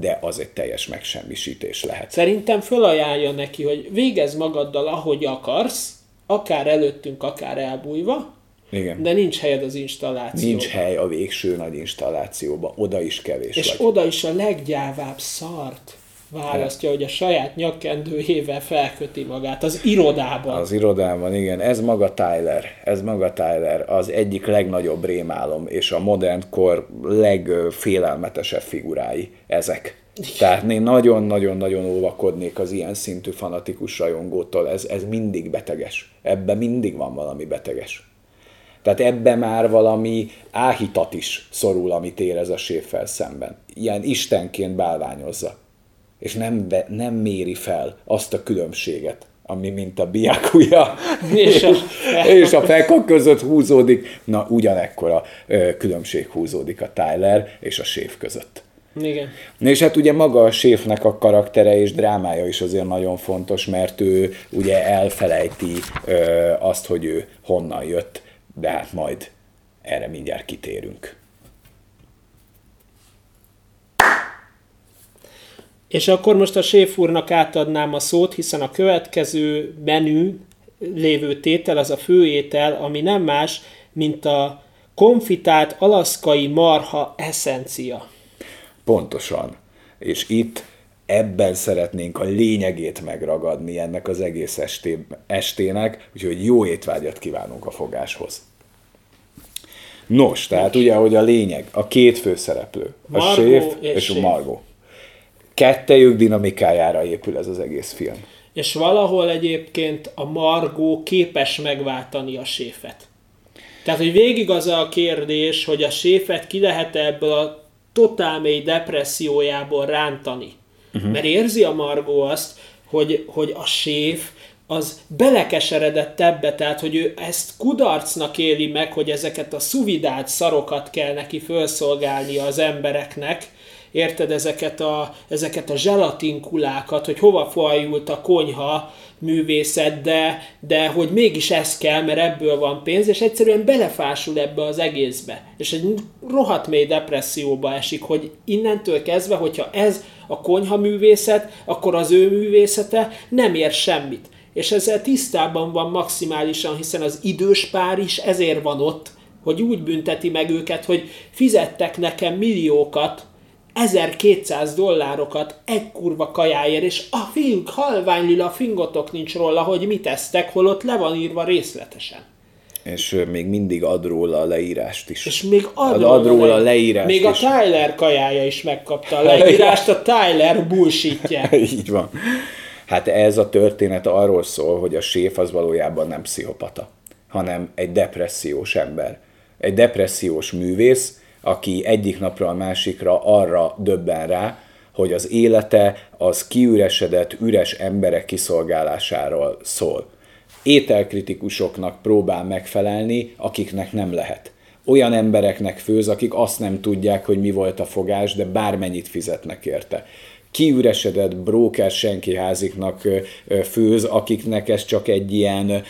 de az egy teljes megsemmisítés lehet. Szerintem fölajánlja neki, hogy végez magaddal, ahogy akarsz, akár előttünk, akár elbújva, igen. De nincs helyed az installációban. Nincs hely a végső nagy installációban, oda is kevés És vagy. oda is a leggyávább szart választja, hogy a saját nyakkendőjével felköti magát az irodában. Az irodában, igen. Ez maga Tyler. Ez maga Tyler. Az egyik legnagyobb rémálom, és a modern kor legfélelmetesebb figurái ezek. Tehát én nagyon-nagyon-nagyon óvakodnék az ilyen szintű fanatikus rajongótól. Ez, ez mindig beteges. Ebben mindig van valami beteges. Tehát ebbe már valami áhítat is szorul, amit érez a séffel szemben. Ilyen istenként bálványozza és nem, be, nem méri fel azt a különbséget, ami mint a biákúja és a, és a feka között húzódik, na ugyanekkora különbség húzódik a Tyler és a séf között. Igen. És hát ugye maga a séfnek a karaktere és drámája is azért nagyon fontos, mert ő ugye elfelejti ö, azt, hogy ő honnan jött, de hát majd erre mindjárt kitérünk. És akkor most a séf úrnak átadnám a szót, hiszen a következő menü lévő tétel az a főétel, ami nem más, mint a konfitált alaszkai marha eszencia. Pontosan. És itt ebben szeretnénk a lényegét megragadni ennek az egész esté, estének, úgyhogy jó étvágyat kívánunk a fogáshoz. Nos, tehát ugye, hogy a lényeg, a két főszereplő, a séf és, és a Margó kettejük dinamikájára épül ez az egész film. És valahol egyébként a Margó képes megváltani a séfet. Tehát, hogy végig az a kérdés, hogy a séfet ki lehet ebből a totál mély depressziójából rántani. Uh-huh. Mert érzi a Margó azt, hogy, hogy a séf az belekeseredett ebbe, tehát hogy ő ezt kudarcnak éli meg, hogy ezeket a szuvidált szarokat kell neki felszolgálnia az embereknek, érted ezeket a, ezeket a zselatinkulákat, hogy hova fajult a konyha művészet, de, de hogy mégis ez kell, mert ebből van pénz, és egyszerűen belefásul ebbe az egészbe. És egy rohadt mély depresszióba esik, hogy innentől kezdve, hogyha ez a konyha művészet, akkor az ő művészete nem ér semmit. És ezzel tisztában van maximálisan, hiszen az idős pár is ezért van ott, hogy úgy bünteti meg őket, hogy fizettek nekem milliókat, 1200 dollárokat egy kurva kajáért, és a fiúk halványlila fingotok nincs róla, hogy mit esztek, holott le van írva részletesen. És még mindig ad róla a leírást is. És még ad, róla, ad róla a leírást Még is. a Tyler kajája is megkapta a leírást, a Tyler bullshitje. Így van. Hát ez a történet arról szól, hogy a séf az valójában nem pszichopata, hanem egy depressziós ember. Egy depressziós művész, aki egyik napra a másikra arra döbben rá, hogy az élete az kiüresedett, üres emberek kiszolgálásáról szól. Ételkritikusoknak próbál megfelelni, akiknek nem lehet. Olyan embereknek főz, akik azt nem tudják, hogy mi volt a fogás, de bármennyit fizetnek érte kiüresedett broker senki háziknak főz, akiknek ez csak egy ilyen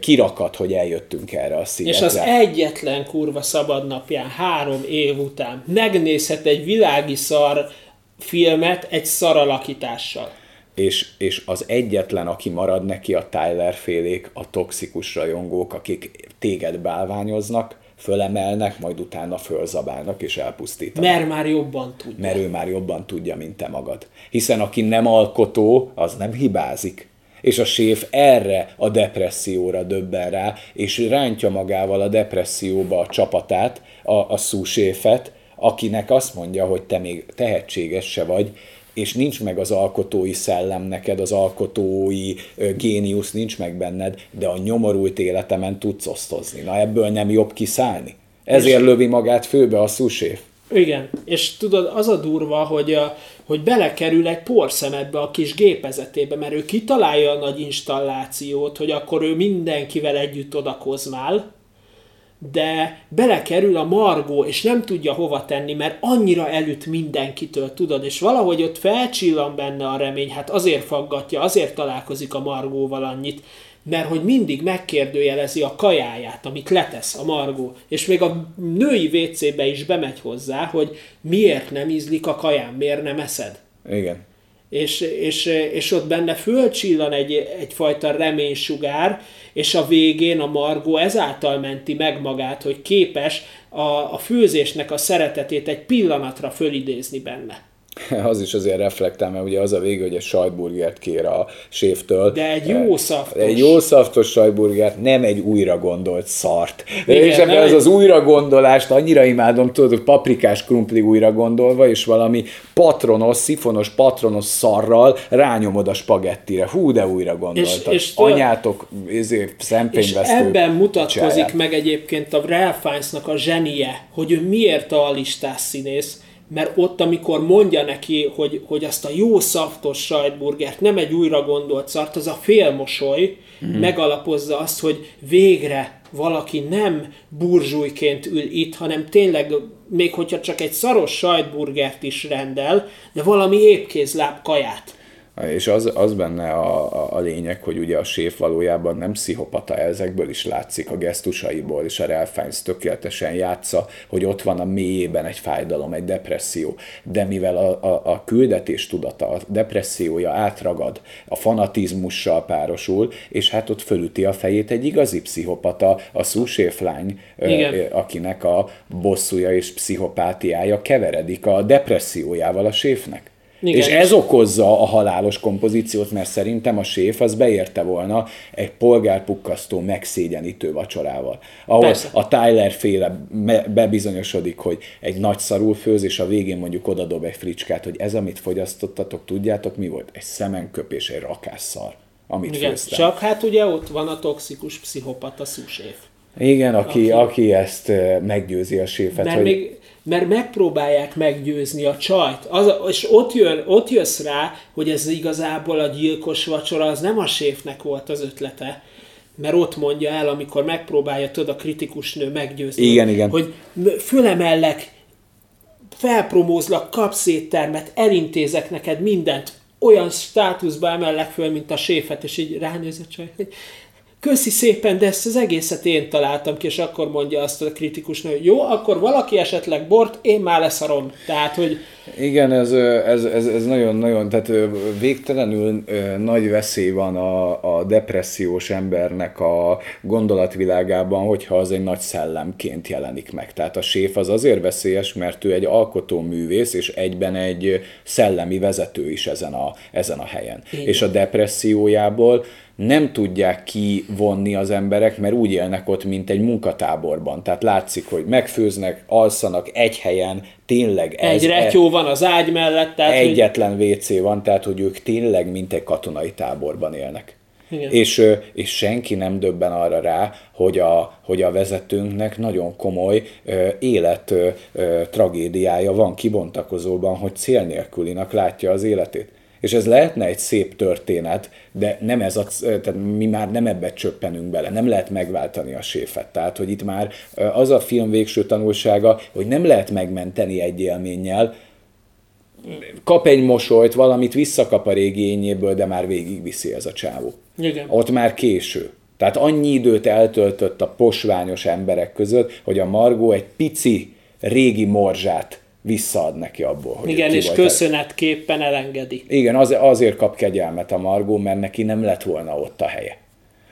kirakat, hogy eljöttünk erre a szigetre. És az egyetlen kurva szabad napján, három év után megnézhet egy világi szar filmet egy szaralakítással. És, és az egyetlen, aki marad neki a Tyler félék, a toxikus rajongók, akik téged bálványoznak, fölemelnek, majd utána fölzabálnak és elpusztítanak. Mert már jobban tudja. Mert ő már jobban tudja, mint te magad. Hiszen aki nem alkotó, az nem hibázik és a séf erre a depresszióra döbben rá, és rántja magával a depresszióba a csapatát, a, a szúséfet, akinek azt mondja, hogy te még tehetséges se vagy, és nincs meg az alkotói szellem neked, az alkotói géniusz nincs meg benned, de a nyomorult életemen tudsz osztozni. Na ebből nem jobb kiszállni. Ezért és... lövi magát főbe a szuséf. Igen, és tudod, az a durva, hogy, a, hogy belekerül egy porszemedbe a kis gépezetébe, mert ő kitalálja a nagy installációt, hogy akkor ő mindenkivel együtt odakozmál, de belekerül a margó, és nem tudja hova tenni, mert annyira elüt mindenkitől, tudod, és valahogy ott felcsillan benne a remény, hát azért faggatja, azért találkozik a margóval annyit, mert hogy mindig megkérdőjelezi a kajáját, amit letesz a margó, és még a női WC-be is bemegy hozzá, hogy miért nem ízlik a kajám, miért nem eszed. Igen. És, és, és ott benne fölcsillan egy, egyfajta reménysugár, és a végén a Margó ezáltal menti meg magát, hogy képes a, a főzésnek a szeretetét egy pillanatra fölidézni benne. az is azért reflektál, mert ugye az a vége, hogy egy sajtburgert kér a séftől. De egy jó szaftos. Egy jó szaftos sajtburgert, nem egy újra gondolt szart. Igen, és ebben az egy... az újra gondolást annyira imádom, tudod, hogy paprikás krumpli újra gondolva, és valami patronos, szifonos patronos szarral rányomod a spagettire. Hú, de újra gondoltad. És, és Anyátok ezért szempényvesztő. És ebben mutatkozik csáját. meg egyébként a Ralph Fiennes-nak a zsenie, hogy ő miért a listás színész, mert ott, amikor mondja neki, hogy, hogy azt a jó szaftos sajtburgert, nem egy újra gondolt szart, az a félmosoly mm. megalapozza azt, hogy végre valaki nem burzsújként ül itt, hanem tényleg, még hogyha csak egy szaros sajtburgert is rendel, de valami épkézláb kaját. És az, az benne a, a, a lényeg, hogy ugye a séf valójában nem pszichopata, ezekből is látszik a gesztusaiból, és a Ralph Fiennes tökéletesen játsza, hogy ott van a mélyében egy fájdalom, egy depresszió, de mivel a, a, a küldetés tudata, a depressziója átragad, a fanatizmussal párosul, és hát ott fölüti a fejét egy igazi pszichopata, a szúséflány, akinek a bosszúja és pszichopátiája keveredik a depressziójával a séfnek. Igen. És ez okozza a halálos kompozíciót, mert szerintem a séf az beérte volna egy polgárpukkasztó, megszégyenítő vacsorával. Ahol Persze. a Tyler féle bebizonyosodik, hogy egy nagy szarul főz, és a végén mondjuk odadob egy fricskát, hogy ez, amit fogyasztottatok, tudjátok mi volt? Egy szemenköpés, egy rakásszar, amit Igen, főztem. Csak hát ugye ott van a toxikus pszichopata szúséf. Igen, aki, aki... aki ezt meggyőzi a séfet. Mert hogy... még mert megpróbálják meggyőzni a csajt. Az, és ott, jön, ott jössz rá, hogy ez igazából a gyilkos vacsora, az nem a séfnek volt az ötlete, mert ott mondja el, amikor megpróbálja tudod a kritikus nő meggyőzni, igen, igen. hogy fölemellek, felpromózlak, kapsz éttermet, elintézek neked mindent, olyan státuszba emellek föl, mint a séfet, és így ránéz a csaj, hogy köszi szépen, de ezt az egészet én találtam ki, és akkor mondja azt a kritikus hogy jó, akkor valaki esetleg bort, én már leszarom. Tehát, hogy... Igen, ez, ez, ez, ez nagyon, nagyon, tehát végtelenül nagy veszély van a, a depressziós embernek a gondolatvilágában, hogyha az egy nagy szellemként jelenik meg. Tehát a séf az azért veszélyes, mert ő egy alkotóművész, és egyben egy szellemi vezető is ezen a, ezen a helyen. Igen. És a depressziójából nem tudják kivonni az emberek, mert úgy élnek ott, mint egy munkatáborban. Tehát látszik, hogy megfőznek, alszanak egy helyen, tényleg ez... Egy retyó van az ágy mellett. Tehát egyetlen hogy... WC van, tehát hogy ők tényleg mint egy katonai táborban élnek. Igen. És, és senki nem döbben arra rá, hogy a, hogy a vezetőnknek nagyon komoly élet tragédiája van kibontakozóban, hogy cél nélkülinak látja az életét. És ez lehetne egy szép történet, de nem ez a, tehát mi már nem ebbe csöppenünk bele, nem lehet megváltani a séfet. Tehát, hogy itt már az a film végső tanulsága, hogy nem lehet megmenteni egy élménnyel, kap egy mosolyt, valamit visszakap a régi ényéből, de már végigviszi ez a csávó. Igen. Ott már késő. Tehát annyi időt eltöltött a posványos emberek között, hogy a Margó egy pici régi morzsát visszaad neki abból. Hogy Igen, és köszönetképpen elengedi. Igen, az, azért kap kegyelmet a Margó, mert neki nem lett volna ott a helye.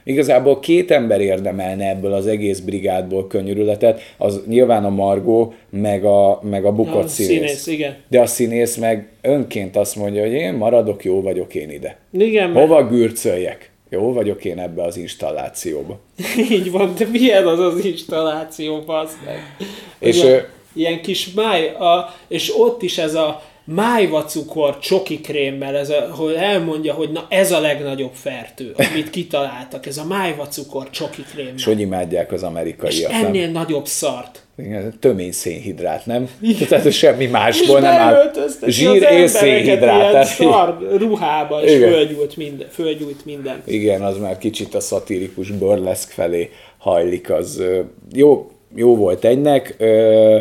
Igazából két ember érdemelne ebből az egész brigádból könyörületet, az nyilván a Margó, meg a, meg a bukott A színész. színész, igen. De a színész meg önként azt mondja, hogy én maradok, jó vagyok én ide. Igen, mert Hova gürcöljek? Jó vagyok én ebbe az installációba. így van, de milyen az az installáció, bazd meg. És, ö, ilyen kis máj, a, és ott is ez a májva cukor csoki krémmel, ez a, hogy elmondja, hogy na ez a legnagyobb fertő, amit kitaláltak, ez a májva cukor csoki krémmel. és hogy imádják az és amerikaiak, nem? ennél nagyobb szart. Igen, tömény szénhidrát, nem? Tehát ez semmi És másból nem áll. Zsír és szénhidrát. ilyen tehát- szar ruhába, és Igen. fölgyújt minden, fölgyújt minden. Igen, az már kicsit a szatirikus burleszk felé hajlik, az jó, jó volt egynek, ö,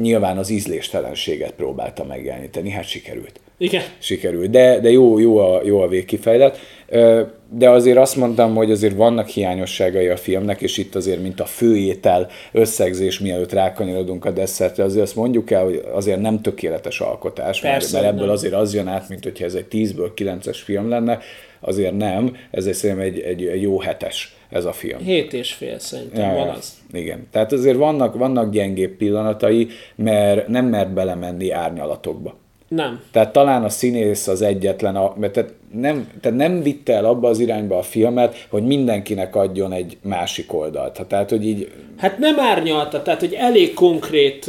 nyilván az ízléstelenséget próbálta megjeleníteni, hát sikerült. Igen. Sikerült, de, de jó, jó, a, jó a végkifejlet. Ö, De azért azt mondtam, hogy azért vannak hiányosságai a filmnek, és itt azért, mint a főétel összegzés, mielőtt rákanyarodunk a desszertre, azért azt mondjuk el, hogy azért nem tökéletes alkotás, mert, Persze, mert ebből nem. azért az jön át, mint hogyha ez egy 10-ből 9-es film lenne, azért nem, ezért szerintem egy, egy, jó hetes ez a film. Hét és fél szerintem Ja, van az. Igen. Tehát azért vannak, vannak gyengébb pillanatai, mert nem mert belemenni árnyalatokba. Nem. Tehát talán a színész az egyetlen, a, mert tehát nem, tehát nem vitte el abba az irányba a filmet, hogy mindenkinek adjon egy másik oldalt. Hát Tehát, hogy így, Hát nem árnyalta, tehát hogy elég konkrét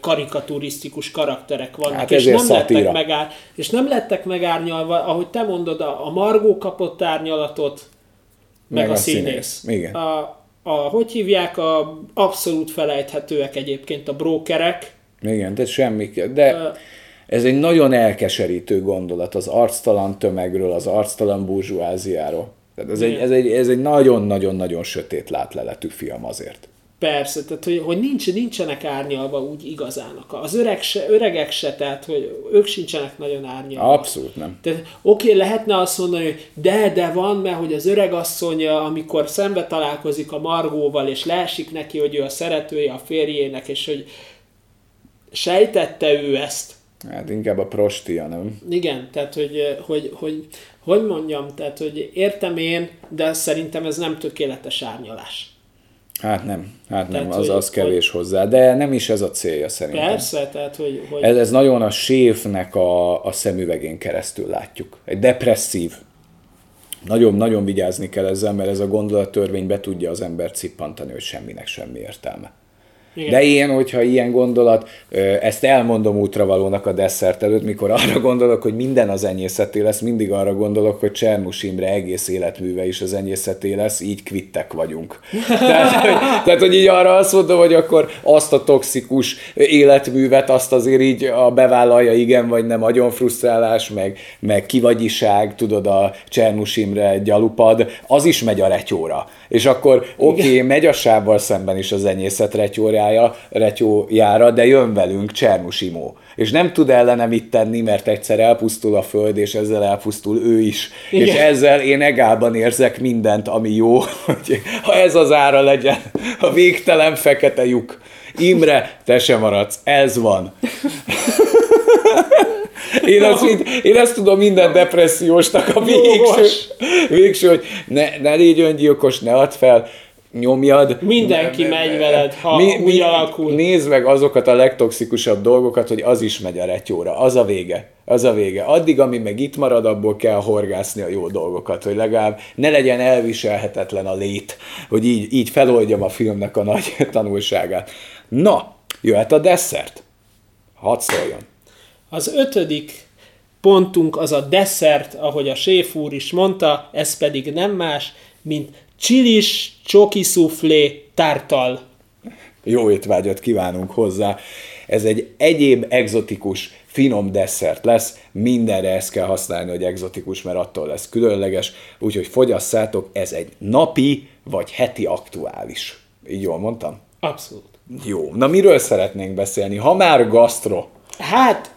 karikaturisztikus karakterek vannak, Hát és, nem szatíra. lettek megár, és nem lettek megárnyalva, ahogy te mondod, a, a Margó kapott árnyalatot, meg, Meg a, a színész. színész. Igen. A, a, hogy hívják, a abszolút felejthetőek egyébként a brókerek. igen, tehát semmi, de ez egy nagyon elkeserítő gondolat az arctalan tömegről, az arctalan burzsúáziáról. Tehát ez egy, ez egy, ez egy nagyon-nagyon-nagyon sötét látleletű film azért. Persze, tehát hogy, hogy nincs, nincsenek árnyalva úgy igazán. Az öreg se, öregek se, tehát hogy ők sincsenek nagyon árnyalva. Abszolút nem. Tehát oké, okay, lehetne azt mondani, hogy de, de van, mert hogy az öreg asszony, amikor szembe találkozik a Margóval, és leesik neki, hogy ő a szeretője a férjének, és hogy sejtette ő ezt. Hát inkább a prostia, nem? Igen, tehát hogy, hogy, hogy, hogy mondjam, tehát hogy értem én, de szerintem ez nem tökéletes árnyalás. Hát nem, hát nem, Tehát, az, hogy- az kevés hozzá, de nem is ez a célja szerintem. Persze, tehát hogy, hogy Ez, ez nagyon a séfnek a, a szemüvegén keresztül látjuk. Egy depresszív. Nagyon, nagyon vigyázni kell ezzel, mert ez a gondolattörvény be tudja az ember cippantani, hogy semminek semmi értelme. Igen. De én, hogyha ilyen gondolat, ezt elmondom útravalónak a desszert előtt, mikor arra gondolok, hogy minden az enyészeté lesz, mindig arra gondolok, hogy Csernus Imre egész életműve is az enyészeté lesz, így kvittek vagyunk. Tehát, hogy, tehát, hogy így arra azt mondom, hogy akkor azt a toxikus életművet, azt azért így a bevállalja igen vagy nem, nagyon frusztrálás, meg, meg kivagyiság, tudod, a Csernus Imre gyalupad, az is megy a retyóra. És akkor oké, okay, megy a sávval szemben is az enyészet retyójára, retyójára, de jön velünk Csernus Imó. És nem tud ellene mit tenni, mert egyszer elpusztul a föld, és ezzel elpusztul ő is. Igen. És ezzel én egálban érzek mindent, ami jó, hogy ha ez az ára legyen, a végtelen fekete lyuk. Imre, te sem maradsz, ez van. Én, azt, mind- én ezt tudom minden depressziósnak a végső, végső hogy ne, ne légy öngyilkos, ne add fel, nyomjad. Mindenki megy veled, ha úgy alakul. Nézd meg azokat a legtoxikusabb dolgokat, hogy az is megy a retyóra. Az a vége. Az a vége. Addig, ami meg itt marad, abból kell horgászni a jó dolgokat, hogy legalább ne legyen elviselhetetlen a lét, hogy így, így feloldjam a filmnek a nagy tanulságát. Na, jöhet a desszert. Hadd szóljon. Az ötödik pontunk az a desszert, ahogy a séf úr is mondta, ez pedig nem más, mint csilis csoki szuflé tartal. Jó étvágyat kívánunk hozzá. Ez egy egyéb egzotikus, finom desszert lesz. Mindenre ezt kell használni, hogy egzotikus, mert attól lesz különleges. Úgyhogy fogyasszátok, ez egy napi vagy heti aktuális. Így jól mondtam? Abszolút. Jó. Na miről szeretnénk beszélni? Ha már gasztro. Hát,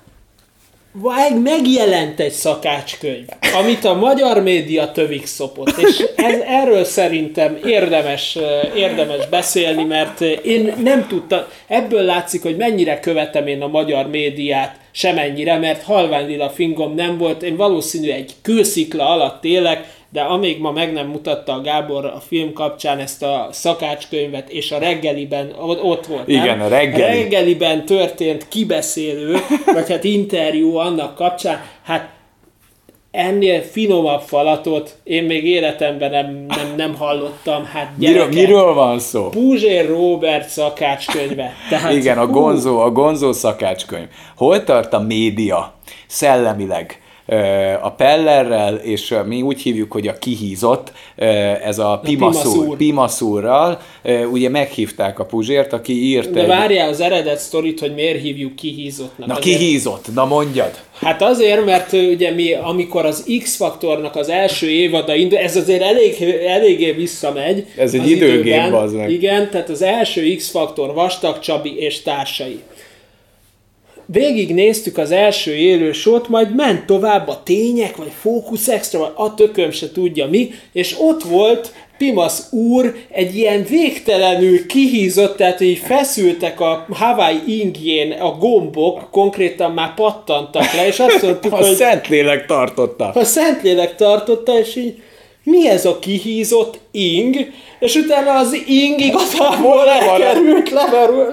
Vág megjelent egy szakácskönyv, amit a magyar média tövig szopott, és ez, erről szerintem érdemes, eh, érdemes beszélni, mert eh, én nem tudtam, ebből látszik, hogy mennyire követem én a magyar médiát, semennyire, mert halvány lila fingom nem volt, én valószínű egy kőszikla alatt élek, de amíg ma meg nem mutatta a Gábor a film kapcsán ezt a szakácskönyvet, és a reggeliben ott volt, Igen, nem? a reggeli. A reggeliben történt kibeszélő, vagy hát interjú annak kapcsán, hát ennél finomabb falatot én még életemben nem, nem, nem hallottam. Hát miről, miről van szó? Puzsér Robert szakácskönyve. Tehát, Igen, a Gonzó, a Gonzó szakácskönyv. Hol tart a média szellemileg? A Pellerrel, és mi úgy hívjuk, hogy a kihízott, ez a, a Pimaszúr, Pimaszúrral, ugye meghívták a Puzsért, aki írt De egy... várjál az eredet sztorit, hogy miért hívjuk kihízottnak. Na azért... kihízott, na mondjad. Hát azért, mert ugye mi, amikor az X-faktornak az első évada indul, ez azért elég, eléggé visszamegy. Ez egy időgép, az meg. Igen, tehát az első X-faktor Vastag Csabi és társai végig néztük az első élősort, majd ment tovább a tények, vagy Focus Extra, vagy a tököm se tudja mi, és ott volt Pimasz úr egy ilyen végtelenül kihízott, tehát így feszültek a Hawaii ingjén a gombok, konkrétan már pattantak le, és azt mondtuk, a hogy... A Szentlélek tartotta. A Szentlélek tartotta, és így mi ez a kihízott ing, és utána az ing igazából elkerült,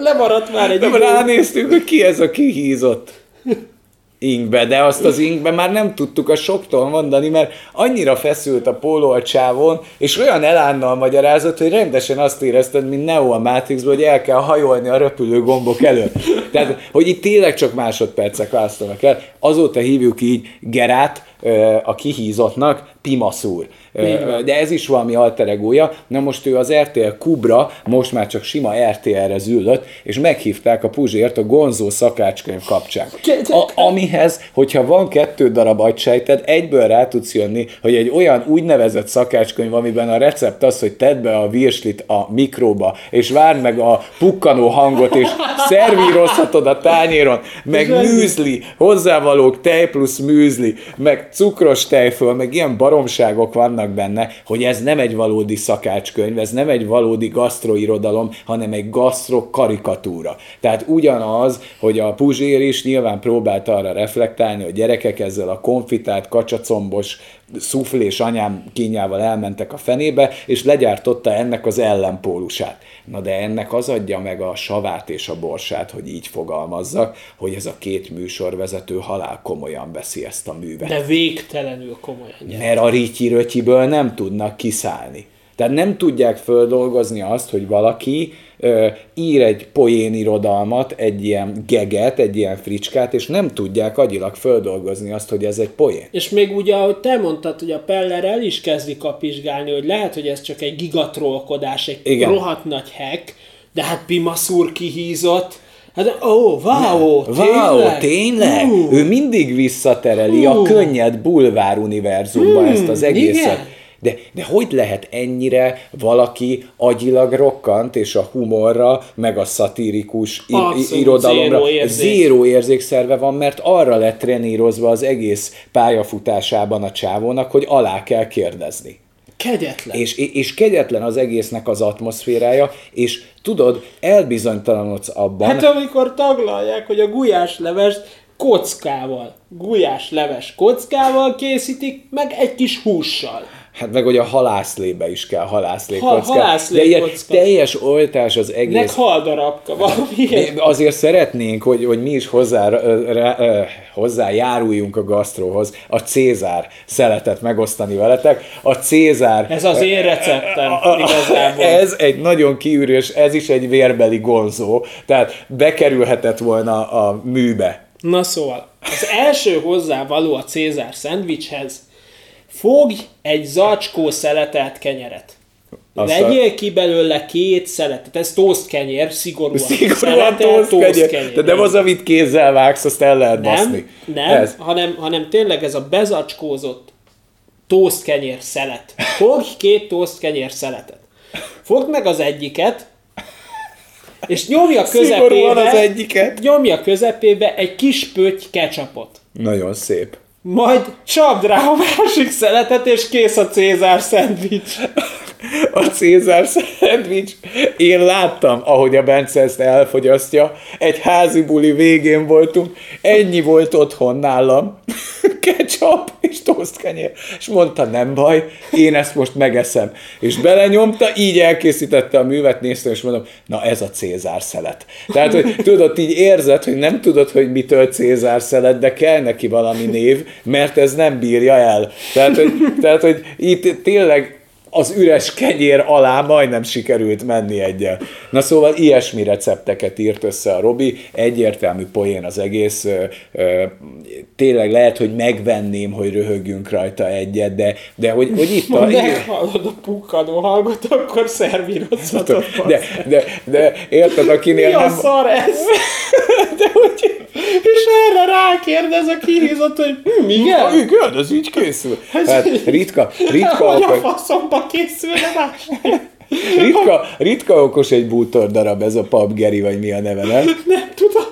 lemaradt már egy De ránéztünk, hogy ki ez a kihízott ingbe, de azt az ingbe már nem tudtuk a soktól mondani, mert annyira feszült a póló a csávon, és olyan elánnal magyarázott, hogy rendesen azt érezted, mint Neo a Matrixban, hogy el kell hajolni a röpülő gombok előtt. Tehát, hogy itt tényleg csak másodpercek választanak el. Azóta hívjuk így Gerát, a kihízottnak, Pimaszúr. De ez is valami alter egója. Na most ő az RTL Kubra, most már csak sima RTL-re zűlött, és meghívták a Puzsért a Gonzó szakácskönyv kapcsán. A, amihez, hogyha van kettő darab agysejted, egyből rá tudsz jönni, hogy egy olyan úgynevezett szakácskönyv, amiben a recept az, hogy tedd be a virslit a mikróba, és várd meg a pukkanó hangot, és szervírozhatod a tányéron, meg műzli, hozzávalók, tej plusz műzli, meg cukros tejföl, meg ilyen baromságok vannak benne, hogy ez nem egy valódi szakácskönyv, ez nem egy valódi gasztroirodalom, hanem egy gasztro karikatúra. Tehát ugyanaz, hogy a Puzsér is nyilván próbált arra reflektálni, hogy gyerekek ezzel a konfitált, kacsacombos, szuflés anyám kínjával elmentek a fenébe, és legyártotta ennek az ellenpólusát. Na de ennek az adja meg a savát és a borsát, hogy így fogalmazzak, hogy ez a két műsorvezető halál komolyan veszi ezt a művet. De végtelenül komolyan. Mert a rityi nem tudnak kiszállni. Tehát nem tudják földolgozni azt, hogy valaki ö, ír egy poénirodalmat, egy ilyen geget, egy ilyen fricskát, és nem tudják agyilag földolgozni azt, hogy ez egy poén. És még ugye, ahogy te mondtad, hogy a Peller el is kezdi kapizsgálni, hogy lehet, hogy ez csak egy gigatrolkodás, egy Igen. rohadt nagy hack, de hát Pimaszúr kihízott, Hát, ó, wow, wow, tényleg? tényleg? Uh. Ő mindig visszatereli uh. a könnyed bulvár univerzumba hmm, ezt az egészet. Igen. De, de hogy lehet ennyire valaki agyilag rokkant, és a humorra, meg a szatirikus Abszolút, irodalomra zéró, érzék. zéró érzékszerve van, mert arra lett trenírozva az egész pályafutásában a csávónak, hogy alá kell kérdezni. Kegyetlen. És, és kegyetlen az egésznek az atmoszférája, és tudod, elbizonytalanodsz abban. Hát amikor taglalják, hogy a gulyáslevest kockával, gulyásleves kockával készítik, meg egy kis hússal. Hát meg, hogy a halászlébe is kell halászlé ha, kocka. Halászlé De ilyen kocka. teljes oltás az egész. Meg haldarabka, valami Azért szeretnénk, hogy, hogy mi is hozzá, hozzájáruljunk a gasztróhoz, a Cézár szeletet megosztani veletek. A Cézár... Ez az én receptem igazából. Ez egy nagyon kiürős, ez is egy vérbeli gonzó, tehát bekerülhetett volna a műbe. Na szóval, az első hozzávaló a Cézár szendvicshez, Fogj egy zacskó szeletelt kenyeret. Aztán... Vegyél ki belőle két szeletet. Ez toast kenyér, szigorúan. Szigorúan toast, toast kenyér. kenyér. De nem az, amit kézzel vágsz, azt el lehet nem, baszni. Nem, ez. Hanem, hanem tényleg ez a bezacskózott toast kenyér szelet. Fogj két toast kenyér szeletet. Fogd meg az egyiket, és nyomja közepébe, az egyiket. nyomja közepébe egy kis pötty ketchupot. Nagyon szép majd csapd rá a másik szeletet, és kész a Cézár szendvics. A Cézár szendvics. Én láttam, ahogy a Bence ezt elfogyasztja. Egy házi buli végén voltunk. Ennyi volt otthon nálam. ketchup és tosztkenyér. És mondta, nem baj, én ezt most megeszem. És belenyomta, így elkészítette a művet, nézte, és mondom, na ez a Cézár szelet. Tehát, hogy tudod, így érzed, hogy nem tudod, hogy mitől Cézár szelet, de kell neki valami név, mert ez nem bírja el. Tehát, hogy, tehát, hogy itt tényleg az üres kenyér alá majdnem sikerült menni egyel. Na szóval ilyesmi recepteket írt össze a Robi, egyértelmű poén az egész, tényleg lehet, hogy megvenném, hogy röhögjünk rajta egyet, de, de hogy, hogy itt a... Ha hallod a pukkadó hallgat, akkor szervírozhatod. De, de, de érted, akinél Mi a nem... szar ez? De hogy... És erre rákérdez a kihézott, hogy hm, igen? Igen, ez így készül. Hát ritka, ritka... Hogy a faszomba készülne más? Ritka, ritka okos egy bútor darab ez a papgeri, vagy mi a neve, nem? Nem tudom.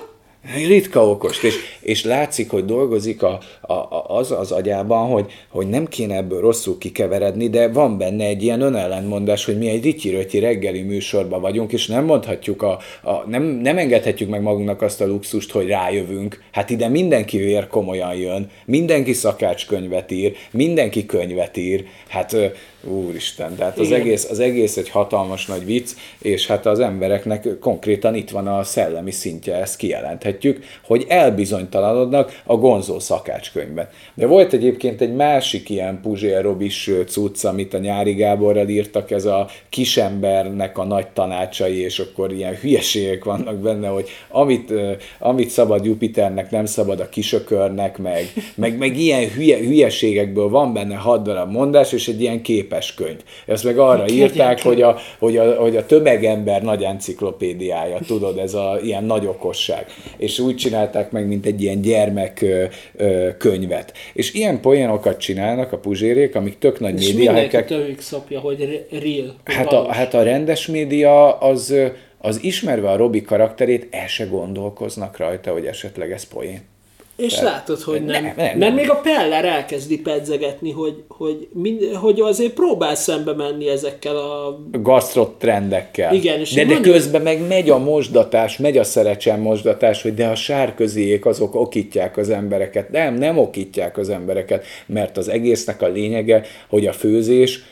Ritka okos, és, és látszik, hogy dolgozik a, a, a, az az agyában, hogy, hogy nem kéne ebből rosszul kikeveredni, de van benne egy ilyen önellentmondás, hogy mi egy rityi reggeli műsorban vagyunk, és nem mondhatjuk, a, a, nem, nem engedhetjük meg magunknak azt a luxust, hogy rájövünk. Hát ide mindenki vér komolyan jön, mindenki szakácskönyvet ír, mindenki könyvet ír, hát Úristen, tehát az egész, az egész egy hatalmas nagy vicc, és hát az embereknek konkrétan itt van a szellemi szintje, ezt kijelenthetjük, hogy elbizonytalanodnak a Gonzó szakácskönyvben. De volt egyébként egy másik ilyen Puzsér Robis cucc, amit a Nyári Gáborral írtak, ez a kisembernek a nagy tanácsai, és akkor ilyen hülyeségek vannak benne, hogy amit, amit szabad Jupiternek, nem szabad a kisökörnek, meg, meg, meg ilyen hülye, hülyeségekből van benne hat darab mondás, és egy ilyen kép képes könyv. Ezt meg arra írták, hogy a, hogy, a, hogy a tömegember nagy enciklopédiája, tudod, ez a ilyen nagy okosság. És úgy csinálták meg, mint egy ilyen gyermek ö, ö, könyvet. És ilyen poénokat csinálnak a puzsérék, amik tök nagy média. És mindenki szopja, hogy real. Hát a, hát a rendes média az, az ismerve a Robi karakterét, el se gondolkoznak rajta, hogy esetleg ez poén. És Tehát, látod, hogy nem. nem, nem. Mert még a Peller elkezdi pedzegetni, hogy, hogy, mind, hogy azért próbál szembe menni ezekkel a... Gasztrot trendekkel. Igen, és de, de mondjuk... közben meg megy a mosdatás, megy a szerecsen mosdatás, hogy de a sárköziék azok okítják az embereket. Nem, nem okítják az embereket, mert az egésznek a lényege, hogy a főzés,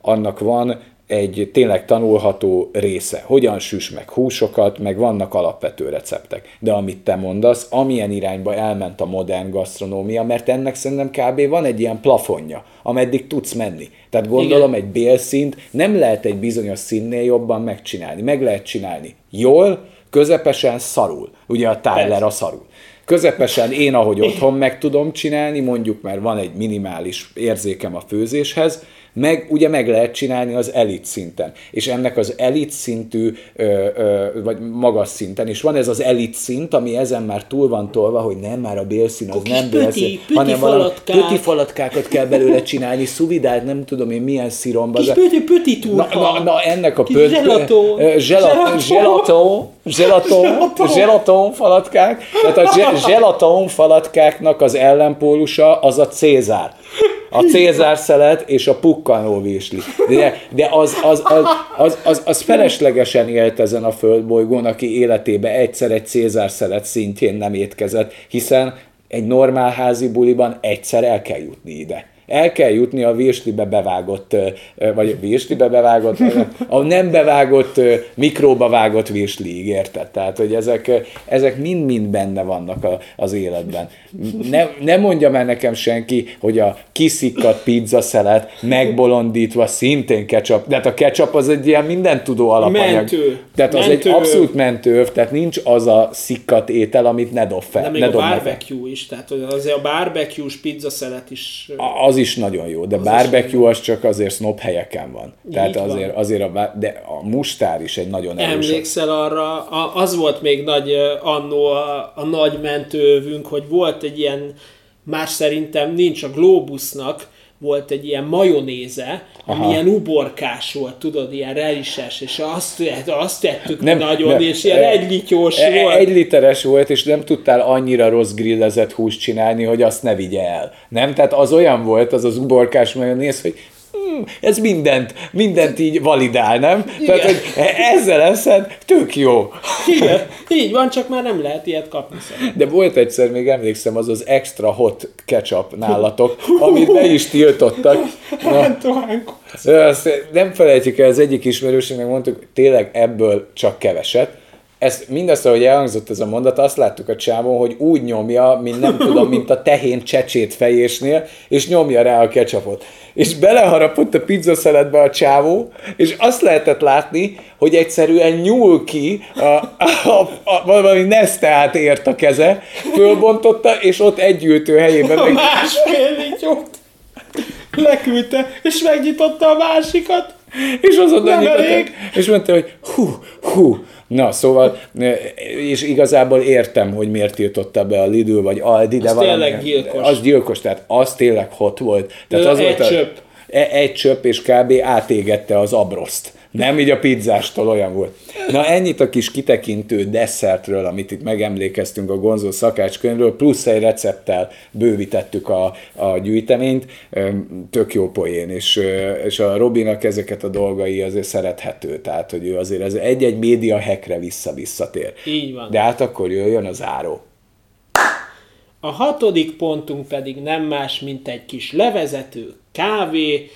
annak van egy tényleg tanulható része. Hogyan süs meg húsokat, meg vannak alapvető receptek. De amit te mondasz, amilyen irányba elment a modern gasztronómia, mert ennek szerintem kb. van egy ilyen plafonja, ameddig tudsz menni. Tehát gondolom Igen. egy bélszint nem lehet egy bizonyos színnél jobban megcsinálni. Meg lehet csinálni jól, közepesen szarul. Ugye a Tyler a szarul. Közepesen én, ahogy otthon meg tudom csinálni, mondjuk mert van egy minimális érzékem a főzéshez, meg ugye meg lehet csinálni az elit szinten. És ennek az elit szintű, ö, ö, vagy magas szinten, és van ez az elit szint, ami ezen már túl van tolva, hogy nem már a bélszín, az nem bélszín, hanem valami pöti falatkákat kell belőle csinálni, szuvidált, nem tudom én milyen sziromba. Kis pöti, pöti na, na, na, ennek a pöti, gelaton, gelaton, gelaton, gelaton falatkák, tehát a gelaton falatkáknak az ellenpólusa az a Cézár a Cézár szelet és a pukkanó vésli. De, de az, az, az, az, az, az feleslegesen élt ezen a földbolygón, aki életébe egyszer egy Cézár szelet szintjén nem étkezett, hiszen egy normál házi buliban egyszer el kell jutni ide el kell jutni a virslibe bevágott, vagy a virslibe bevágott, a nem bevágott, mikróba vágott virsliig, érted? Tehát, hogy ezek, ezek mind-mind benne vannak a, az életben. Ne, ne mondja már nekem senki, hogy a kiszikkat pizza szelet megbolondítva szintén ketchup, de hát a ketchup az egy ilyen minden tudó alapanyag. Mentő. Tehát az mentő. egy abszolút mentőv, tehát nincs az a szikkat étel, amit ne dob fel. De még ne a barbecue is, tehát azért a barbecue-s pizza szelet is... Az is nagyon jó, de az barbecue az csak azért snob helyeken van. Így Tehát van. azért, azért a, de a mustár is egy nagyon erős. Emlékszel arra, az volt még nagy annó a, a nagy mentővünk, hogy volt egy ilyen, más szerintem nincs a Globusnak, volt egy ilyen majonéze, ami Aha. ilyen uborkás volt, tudod, ilyen relises, és azt, azt tettük nem, nagyon, nem, és ilyen e, egylityós e, volt. Egy literes volt, és nem tudtál annyira rossz grillezett húst csinálni, hogy azt ne vigye el. Nem? Tehát az olyan volt, az az uborkás majonéz, hogy ez mindent, mindent így validál, nem? Igen. Tehát, hogy ezzel eszed, tök jó. Igen, így van, csak már nem lehet ilyet kapni. Szerintem. De volt egyszer, még emlékszem, az az extra hot ketchup nálatok, amit be is tiltottak. Na, azt nem felejtjük el, az egyik ismerőségnek mondtuk, tényleg ebből csak keveset, ezt, mindazt, ahogy elhangzott ez a mondat, azt láttuk a csávon, hogy úgy nyomja, mint nem tudom, mint a tehén csecsét fejésnél, és nyomja rá a ketchupot. És beleharapott a pizzaszeletbe a csávó, és azt lehetett látni, hogy egyszerűen nyúl ki, a, a, a, valami neszteát ért a keze, fölbontotta, és ott egy ültő helyében meg... Másfél lityót leküldte, és megnyitotta a másikat. És azonnal nyitott, és mondta, hogy hú, hú, Na, szóval, és igazából értem, hogy miért tiltotta be a Lidl vagy Aldi, de az valami, tényleg gyilkos. Az gyilkos, tehát az tényleg hot volt. Tehát az egy volt. A, e- egy csöpp, és kb. átégette az abroszt. Nem így a pizzástól olyan volt. Na ennyit a kis kitekintő desszertről, amit itt megemlékeztünk a Gonzó szakácskönyvről, plusz egy recepttel bővítettük a, a gyűjteményt, tök jó poén, és, és a Robinak ezeket a dolgai azért szerethető, tehát hogy ő azért ez egy-egy média hekre vissza-visszatér. Így van. De hát akkor jöjjön az áró. A hatodik pontunk pedig nem más, mint egy kis levezető kávé,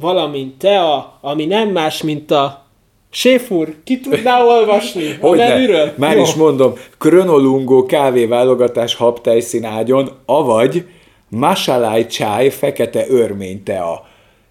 valamint tea, ami nem más, mint a Séfur, ki tudná olvasni Hogy menüről? Már Jó. is mondom, Kronolongo kávéválogatás habtejszín ágyon, avagy Masalai csáj fekete örmény tea.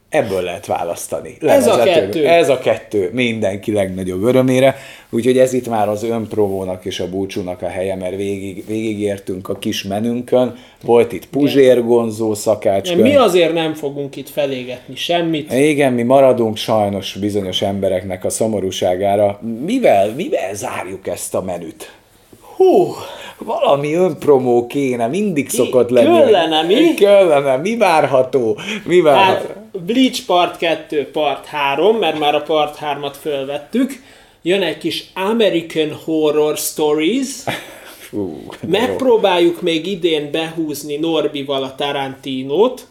Ebből lehet választani. Ez a kettő. Ez a kettő mindenki legnagyobb örömére. Úgyhogy ez itt már az önprovónak és a búcsúnak a helye, mert végig, végigértünk a kis menünkön. Volt itt Puzsér Gonzó szakácskön. Mi azért nem fogunk itt felégetni semmit. Igen, mi maradunk sajnos bizonyos embereknek a szomorúságára. Mivel, mivel zárjuk ezt a menüt? Hú, valami önpromó kéne, mindig szokott lenni. Kellene, mi? Kellene, mi várható? Mi várható? Hát Bleach Part 2, Part 3, mert már a Part 3-at fölvettük. Jön egy kis American Horror Stories. Fú, Megpróbáljuk jó. még idén behúzni Norbival a Tarantinót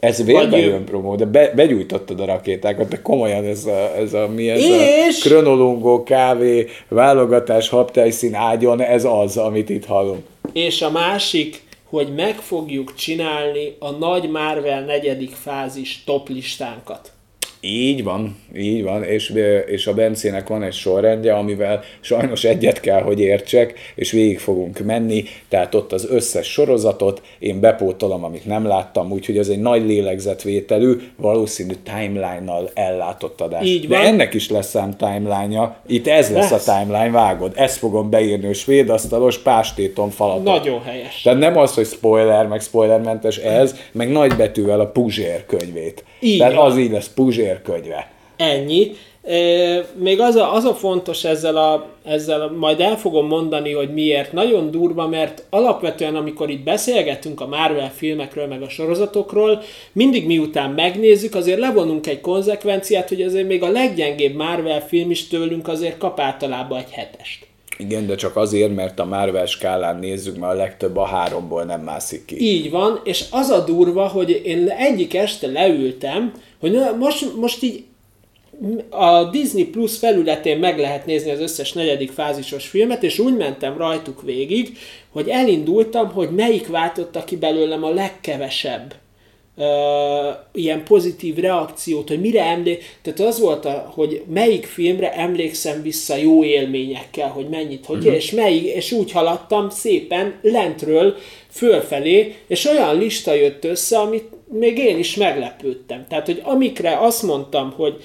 ez vérbe promó, de be, begyújtottad a rakétákat, de komolyan ez a, ez a mi ez és... a kronolóngó kávé, válogatás, habtejszín ágyon, ez az, amit itt hallunk. És a másik, hogy meg fogjuk csinálni a nagy Marvel negyedik fázis top listánkat. Így van, így van, és, és a Bencének van egy sorrendje, amivel sajnos egyet kell, hogy értsek, és végig fogunk menni, tehát ott az összes sorozatot én bepótolom, amit nem láttam, úgyhogy ez egy nagy lélegzetvételű, valószínű timeline-nal ellátott adás. Így van. De ennek is lesz ám timeline-ja, itt ez lesz, lesz a timeline, vágod, ezt fogom beírni, a svéd asztalos pástéton falatot. Nagyon helyes. Tehát nem az, hogy spoiler, meg spoilermentes ez, meg nagybetűvel a Puzsér könyvét. Így Tehát van. az így lesz Puzsér könyve. Ennyi. Még az a, az a fontos ezzel, a, ezzel, majd el fogom mondani, hogy miért nagyon durva, mert alapvetően, amikor itt beszélgetünk a Marvel filmekről, meg a sorozatokról, mindig miután megnézzük, azért levonunk egy konzekvenciát, hogy azért még a leggyengébb Marvel film is tőlünk azért kap általában egy hetest. Igen, de csak azért, mert a Marvel skálán nézzük, mert a legtöbb a háromból nem mászik ki. Így van, és az a durva, hogy én egyik este leültem, hogy most, most így a Disney Plus felületén meg lehet nézni az összes negyedik fázisos filmet, és úgy mentem rajtuk végig, hogy elindultam, hogy melyik váltotta ki belőlem a legkevesebb uh, ilyen pozitív reakciót, hogy mire emlék, tehát az volt, a, hogy melyik filmre emlékszem vissza jó élményekkel, hogy mennyit, hogy, uh-huh. és melyik, és úgy haladtam szépen lentről fölfelé, és olyan lista jött össze, amit még én is meglepődtem. Tehát, hogy amikre azt mondtam, hogy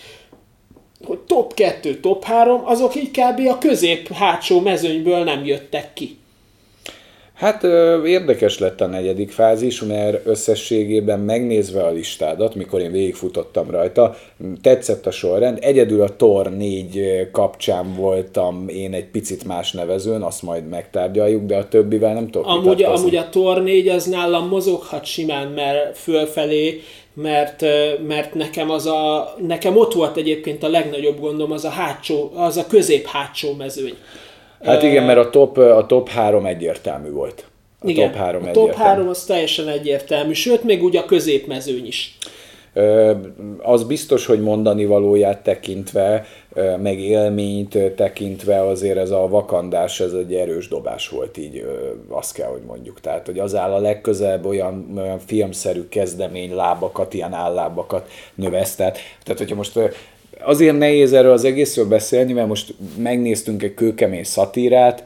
hogy top 2, top 3, azok így kb. a közép hátsó mezőnyből nem jöttek ki. Hát érdekes lett a negyedik fázis, mert összességében megnézve a listádat, mikor én végigfutottam rajta, tetszett a sorrend. Egyedül a Tor 4 kapcsán voltam én egy picit más nevezőn, azt majd megtárgyaljuk, de a többivel nem tudok amúgy, amúgy a Tor 4 az nálam mozoghat simán, mert fölfelé mert, mert nekem, az a, nekem ott volt egyébként a legnagyobb gondom, az a hátsó, az a közép-hátsó mezőny. Hát igen, mert a top, a top 3 egyértelmű volt. A igen, top 3 a top 3 az teljesen egyértelmű, sőt, még úgy a középmezőny is. Az biztos, hogy mondani valóját tekintve, meg élményt tekintve azért ez a vakandás, ez egy erős dobás volt így, azt kell, hogy mondjuk. Tehát, hogy az áll a legközelebb olyan, olyan filmszerű kezdemény lábakat, ilyen állábakat növesztett. Tehát, hogyha most azért nehéz erről az egészről beszélni, mert most megnéztünk egy kőkemény szatírát,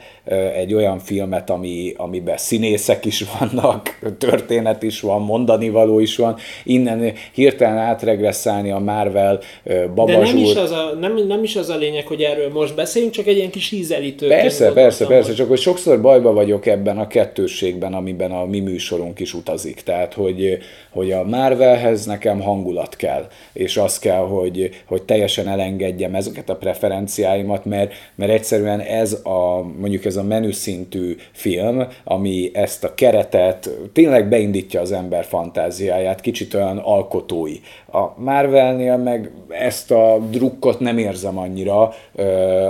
egy olyan filmet, ami, amiben színészek is vannak, történet is van, mondani való is van, innen hirtelen átregresszálni a Marvel babazsúr. De nem is, az a, nem, nem is az a lényeg, hogy erről most beszéljünk, csak egy ilyen kis ízelítő. Persze, persze, persze, csak hogy sokszor bajba vagyok ebben a kettősségben, amiben a mi műsorunk is utazik. Tehát, hogy, hogy a Marvelhez nekem hangulat kell, és az kell, hogy, hogy teljesen elengedjem ezeket a preferenciáimat, mert, mert egyszerűen ez a, mondjuk ez a menüszintű film, ami ezt a keretet tényleg beindítja az ember fantáziáját, kicsit olyan alkotói. A Marvelnél meg ezt a drukkot nem érzem annyira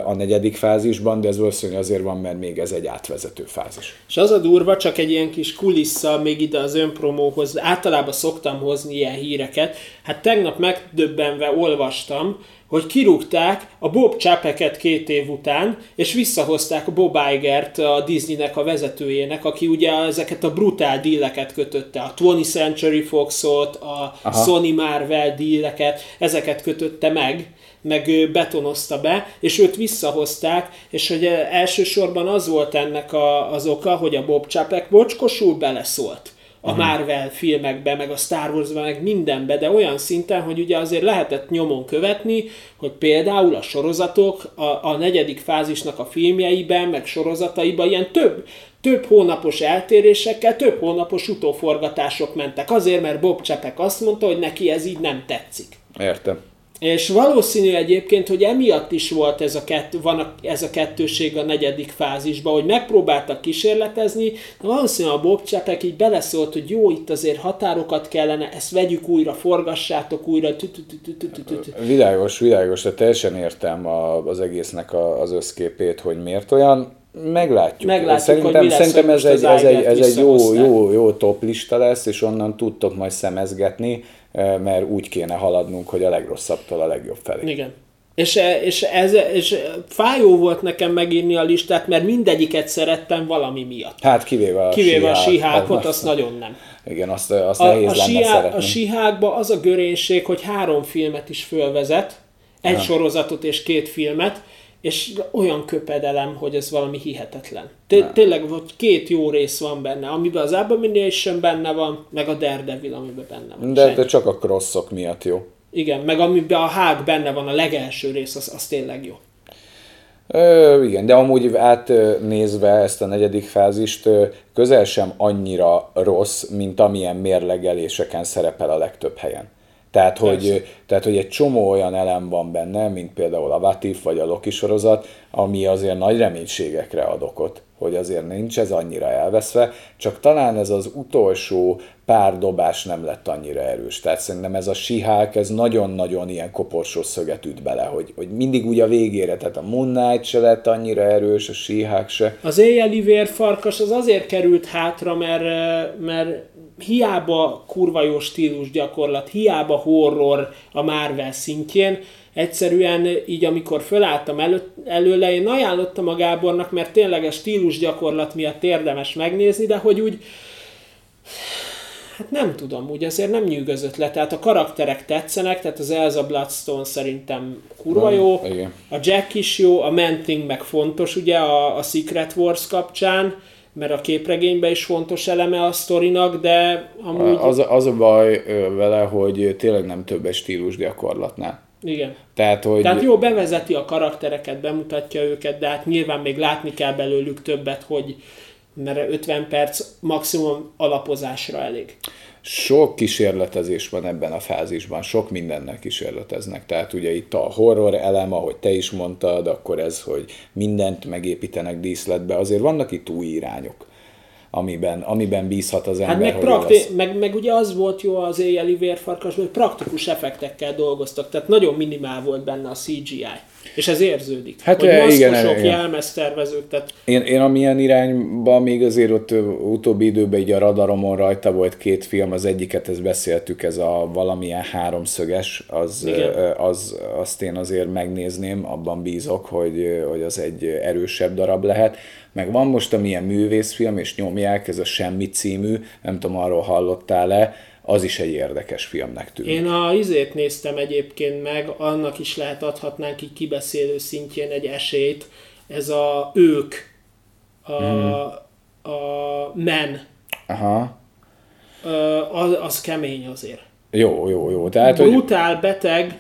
a negyedik fázisban, de ez valószínűleg azért van, mert még ez egy átvezető fázis. És az a durva, csak egy ilyen kis kulissza még ide az önpromóhoz, általában szoktam hozni ilyen híreket. Hát tegnap megdöbbenve olvastam, hogy kirúgták a Bob Chapeket két év után, és visszahozták Bob Igert a Disneynek a vezetőjének, aki ugye ezeket a brutál díleket kötötte, a 20th Century Foxot, a Aha. Sony Marvel díleket, ezeket kötötte meg, meg betonozta be, és őt visszahozták, és hogy elsősorban az volt ennek a, az oka, hogy a Bob Chapek bocskosul beleszólt a uh-huh. Marvel filmekbe, meg a Star Wars-be, meg mindenbe, de olyan szinten, hogy ugye azért lehetett nyomon követni, hogy például a sorozatok a, a negyedik fázisnak a filmjeiben, meg sorozataiban ilyen több, több hónapos eltérésekkel, több hónapos utóforgatások mentek. Azért, mert Bob Csepek azt mondta, hogy neki ez így nem tetszik. Értem. És valószínű egyébként, hogy emiatt is volt ez a, kett, van a, ez a kettőség a negyedik fázisban, hogy megpróbáltak kísérletezni, de valószínűleg a Bob Csepek így beleszólt, hogy jó, itt azért határokat kellene, ezt vegyük újra, forgassátok újra. Világos, világos, de teljesen értem az egésznek az összképét, hogy miért olyan. Meglátjuk. Meglátjuk, szerintem, hogy szerintem ez egy, ez egy, ez egy jó, jó, jó top lista lesz, és onnan tudtok majd szemezgetni mert úgy kéne haladnunk, hogy a legrosszabbtól a legjobb felé. Igen. És, és, ez, és fájó volt nekem megírni a listát, mert mindegyiket szerettem valami miatt. Hát kivéve a Kivéve a síhákot, azt nagyon nem. Igen, azt, azt a, nehéz a lenne síhá, szeretni. A síhákban az a görénység, hogy három filmet is fölvezet, egy ha. sorozatot és két filmet, és olyan köpedelem, hogy ez valami hihetetlen. Té- tényleg hogy két jó rész van benne, amiben az Abomination benne van, meg a Daredevil, amiben benne van. De, de csak a crossok miatt jó. Igen, meg amiben a hág benne van, a legelső rész, az, az tényleg jó. Ö, igen, de amúgy átnézve ezt a negyedik fázist, közel sem annyira rossz, mint amilyen mérlegeléseken szerepel a legtöbb helyen. Tehát hogy, tehát, hogy egy csomó olyan elem van benne, mint például a Vatif vagy a Loki sorozat, ami azért nagy reménységekre ad okot, hogy azért nincs ez annyira elveszve, csak talán ez az utolsó pár dobás nem lett annyira erős. Tehát szerintem ez a sihák, ez nagyon-nagyon ilyen koporsós szöget üt bele, hogy, hogy mindig úgy a végére, tehát a Moon Knight se lett annyira erős, a sihák se. Az éjjeli vérfarkas az azért került hátra, mert, mert hiába kurva jó stílus gyakorlat, hiába horror a Marvel szintjén, egyszerűen így amikor fölálltam elő, előle, én ajánlottam a Gábornak, mert tényleg a stílus gyakorlat miatt érdemes megnézni, de hogy úgy hát nem tudom, úgy azért nem nyűgözött le. Tehát a karakterek tetszenek, tehát az Elsa Bloodstone szerintem kurva jó, Igen. a Jack is jó, a Manting meg fontos ugye a, a Secret Wars kapcsán, mert a képregényben is fontos eleme a sztorinak, de amúgy... Az, az a baj vele, hogy tényleg nem több egy stílus gyakorlatnál. Igen. Tehát, hogy... Tehát jó, bevezeti a karaktereket, bemutatja őket, de hát nyilván még látni kell belőlük többet, hogy mert 50 perc maximum alapozásra elég. Sok kísérletezés van ebben a fázisban, sok mindennel kísérleteznek. Tehát ugye itt a horror elem, ahogy te is mondtad, akkor ez, hogy mindent megépítenek díszletbe, azért vannak itt új irányok amiben, amiben bízhat az ember, Hát meg, prakti- meg, meg ugye az volt jó az éjjeli vérfarkasban, hogy praktikus effektekkel dolgoztak, tehát nagyon minimál volt benne a CGI. És ez érződik. Hát, hogy eh, maszkosok, igen, igen. jelmeztervezők, tehát Én, én amilyen irányba még azért ott utóbbi időben így a radaromon rajta volt két film, az egyiket ezt beszéltük, ez a valamilyen háromszöges, az, Igen. az, azt én azért megnézném, abban bízok, hogy, hogy az egy erősebb darab lehet. Meg van most amilyen művészfilm, és nyomják, ez a Semmi című, nem tudom, arról hallottál-e, az is egy érdekes filmnek tűnik. Én a izét néztem egyébként meg, annak is lehet adhatnánk így kibeszélő szintjén egy esélyt. Ez a ők, a, Mhm. a men, Aha. Az, az kemény azért. Jó, jó, jó. Tehát, hogy Brutál, beteg, ö,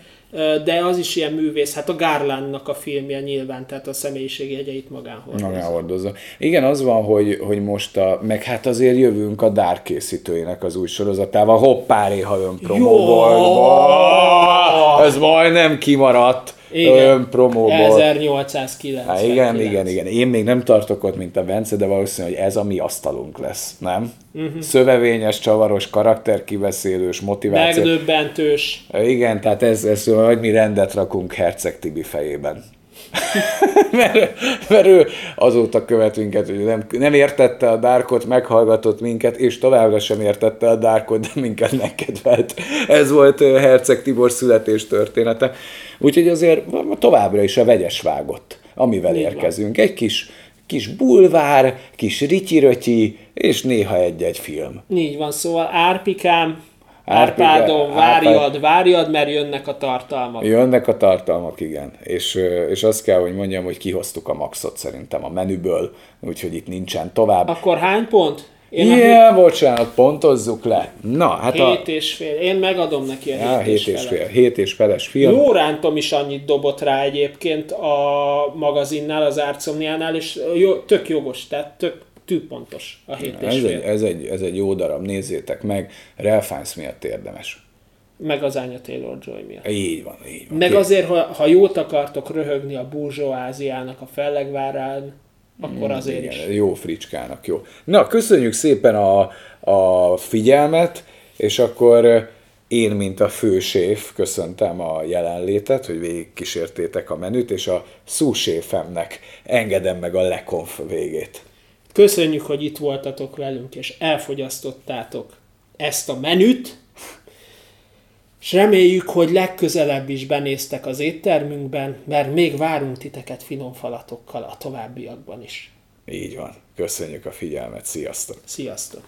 de az is ilyen művész. Hát a Garlandnak a filmje nyilván, tehát a személyiségjegyeit magán hordozza. magán hordozza. Igen, az van, hogy, hogy most a, meg hát azért jövünk a Dark készítőinek az új sorozatával, hoppáréha önpromóból. Jó! Ez majdnem kimaradt Igen. önpromóból. 1890. Há, igen, igen, igen. Én még nem tartok ott, mint a Bence, de valószínű, hogy ez a mi asztalunk lesz, nem? Uh-huh. Szövevényes, csavaros, karakterkiveszélős, motiváció. Megdöbbentős. Igen, tehát ez, ez majd mi rendet rakunk Herceg Tibi fejében. mert, mert ő azóta követ minket, hogy nem, nem értette a Darkot, meghallgatott minket, és továbbra sem értette a Darkot, de minket megkedvelt. Ez volt Herceg Tibor születés története. Úgyhogy azért továbbra is a vegyes vágott, amivel Így van. érkezünk. Egy kis, kis bulvár, kis rityirötyi, és néha egy-egy film. Így van, szóval Árpikám, Árpika- Árpádom, Árpád- várjad, várjad, mert jönnek a tartalmak. Jönnek a tartalmak, igen. És, és azt kell, hogy mondjam, hogy kihoztuk a maxot szerintem a menüből, úgyhogy itt nincsen tovább. Akkor hány pont? Én Ilyen, a yeah, bocsánat, pontozzuk le. Na, hát a... hét és fél. Én megadom neki a hét, Ja, és, hét és felet. fél, hét és feles film. Lórántom is annyit dobott rá egyébként a magazinnál, az Árcomniánál, és jó, tök jogos, tehát tök tűpontos a hét Ez egy, ez, egy, ez egy jó darab, nézzétek meg. Ralph Fiennes miatt érdemes. Meg az Anya Taylor-Joy miatt. Így van, így van. Meg Két- azért, ha, ha jót akartok röhögni a burzsóáziának a fellegvárán, akkor azért is. Igen, jó fricskának, jó. Na, köszönjük szépen a, a figyelmet, és akkor eh, én, mint a főséf, köszöntem a jelenlétet, hogy végigkísértétek a menüt, és a szúséfemnek engedem meg a lekonf végét. Köszönjük, hogy itt voltatok velünk, és elfogyasztottátok ezt a menüt, és reméljük, hogy legközelebb is benéztek az éttermünkben, mert még várunk titeket finom falatokkal a továbbiakban is. Így van. Köszönjük a figyelmet, sziasztok! Sziasztok!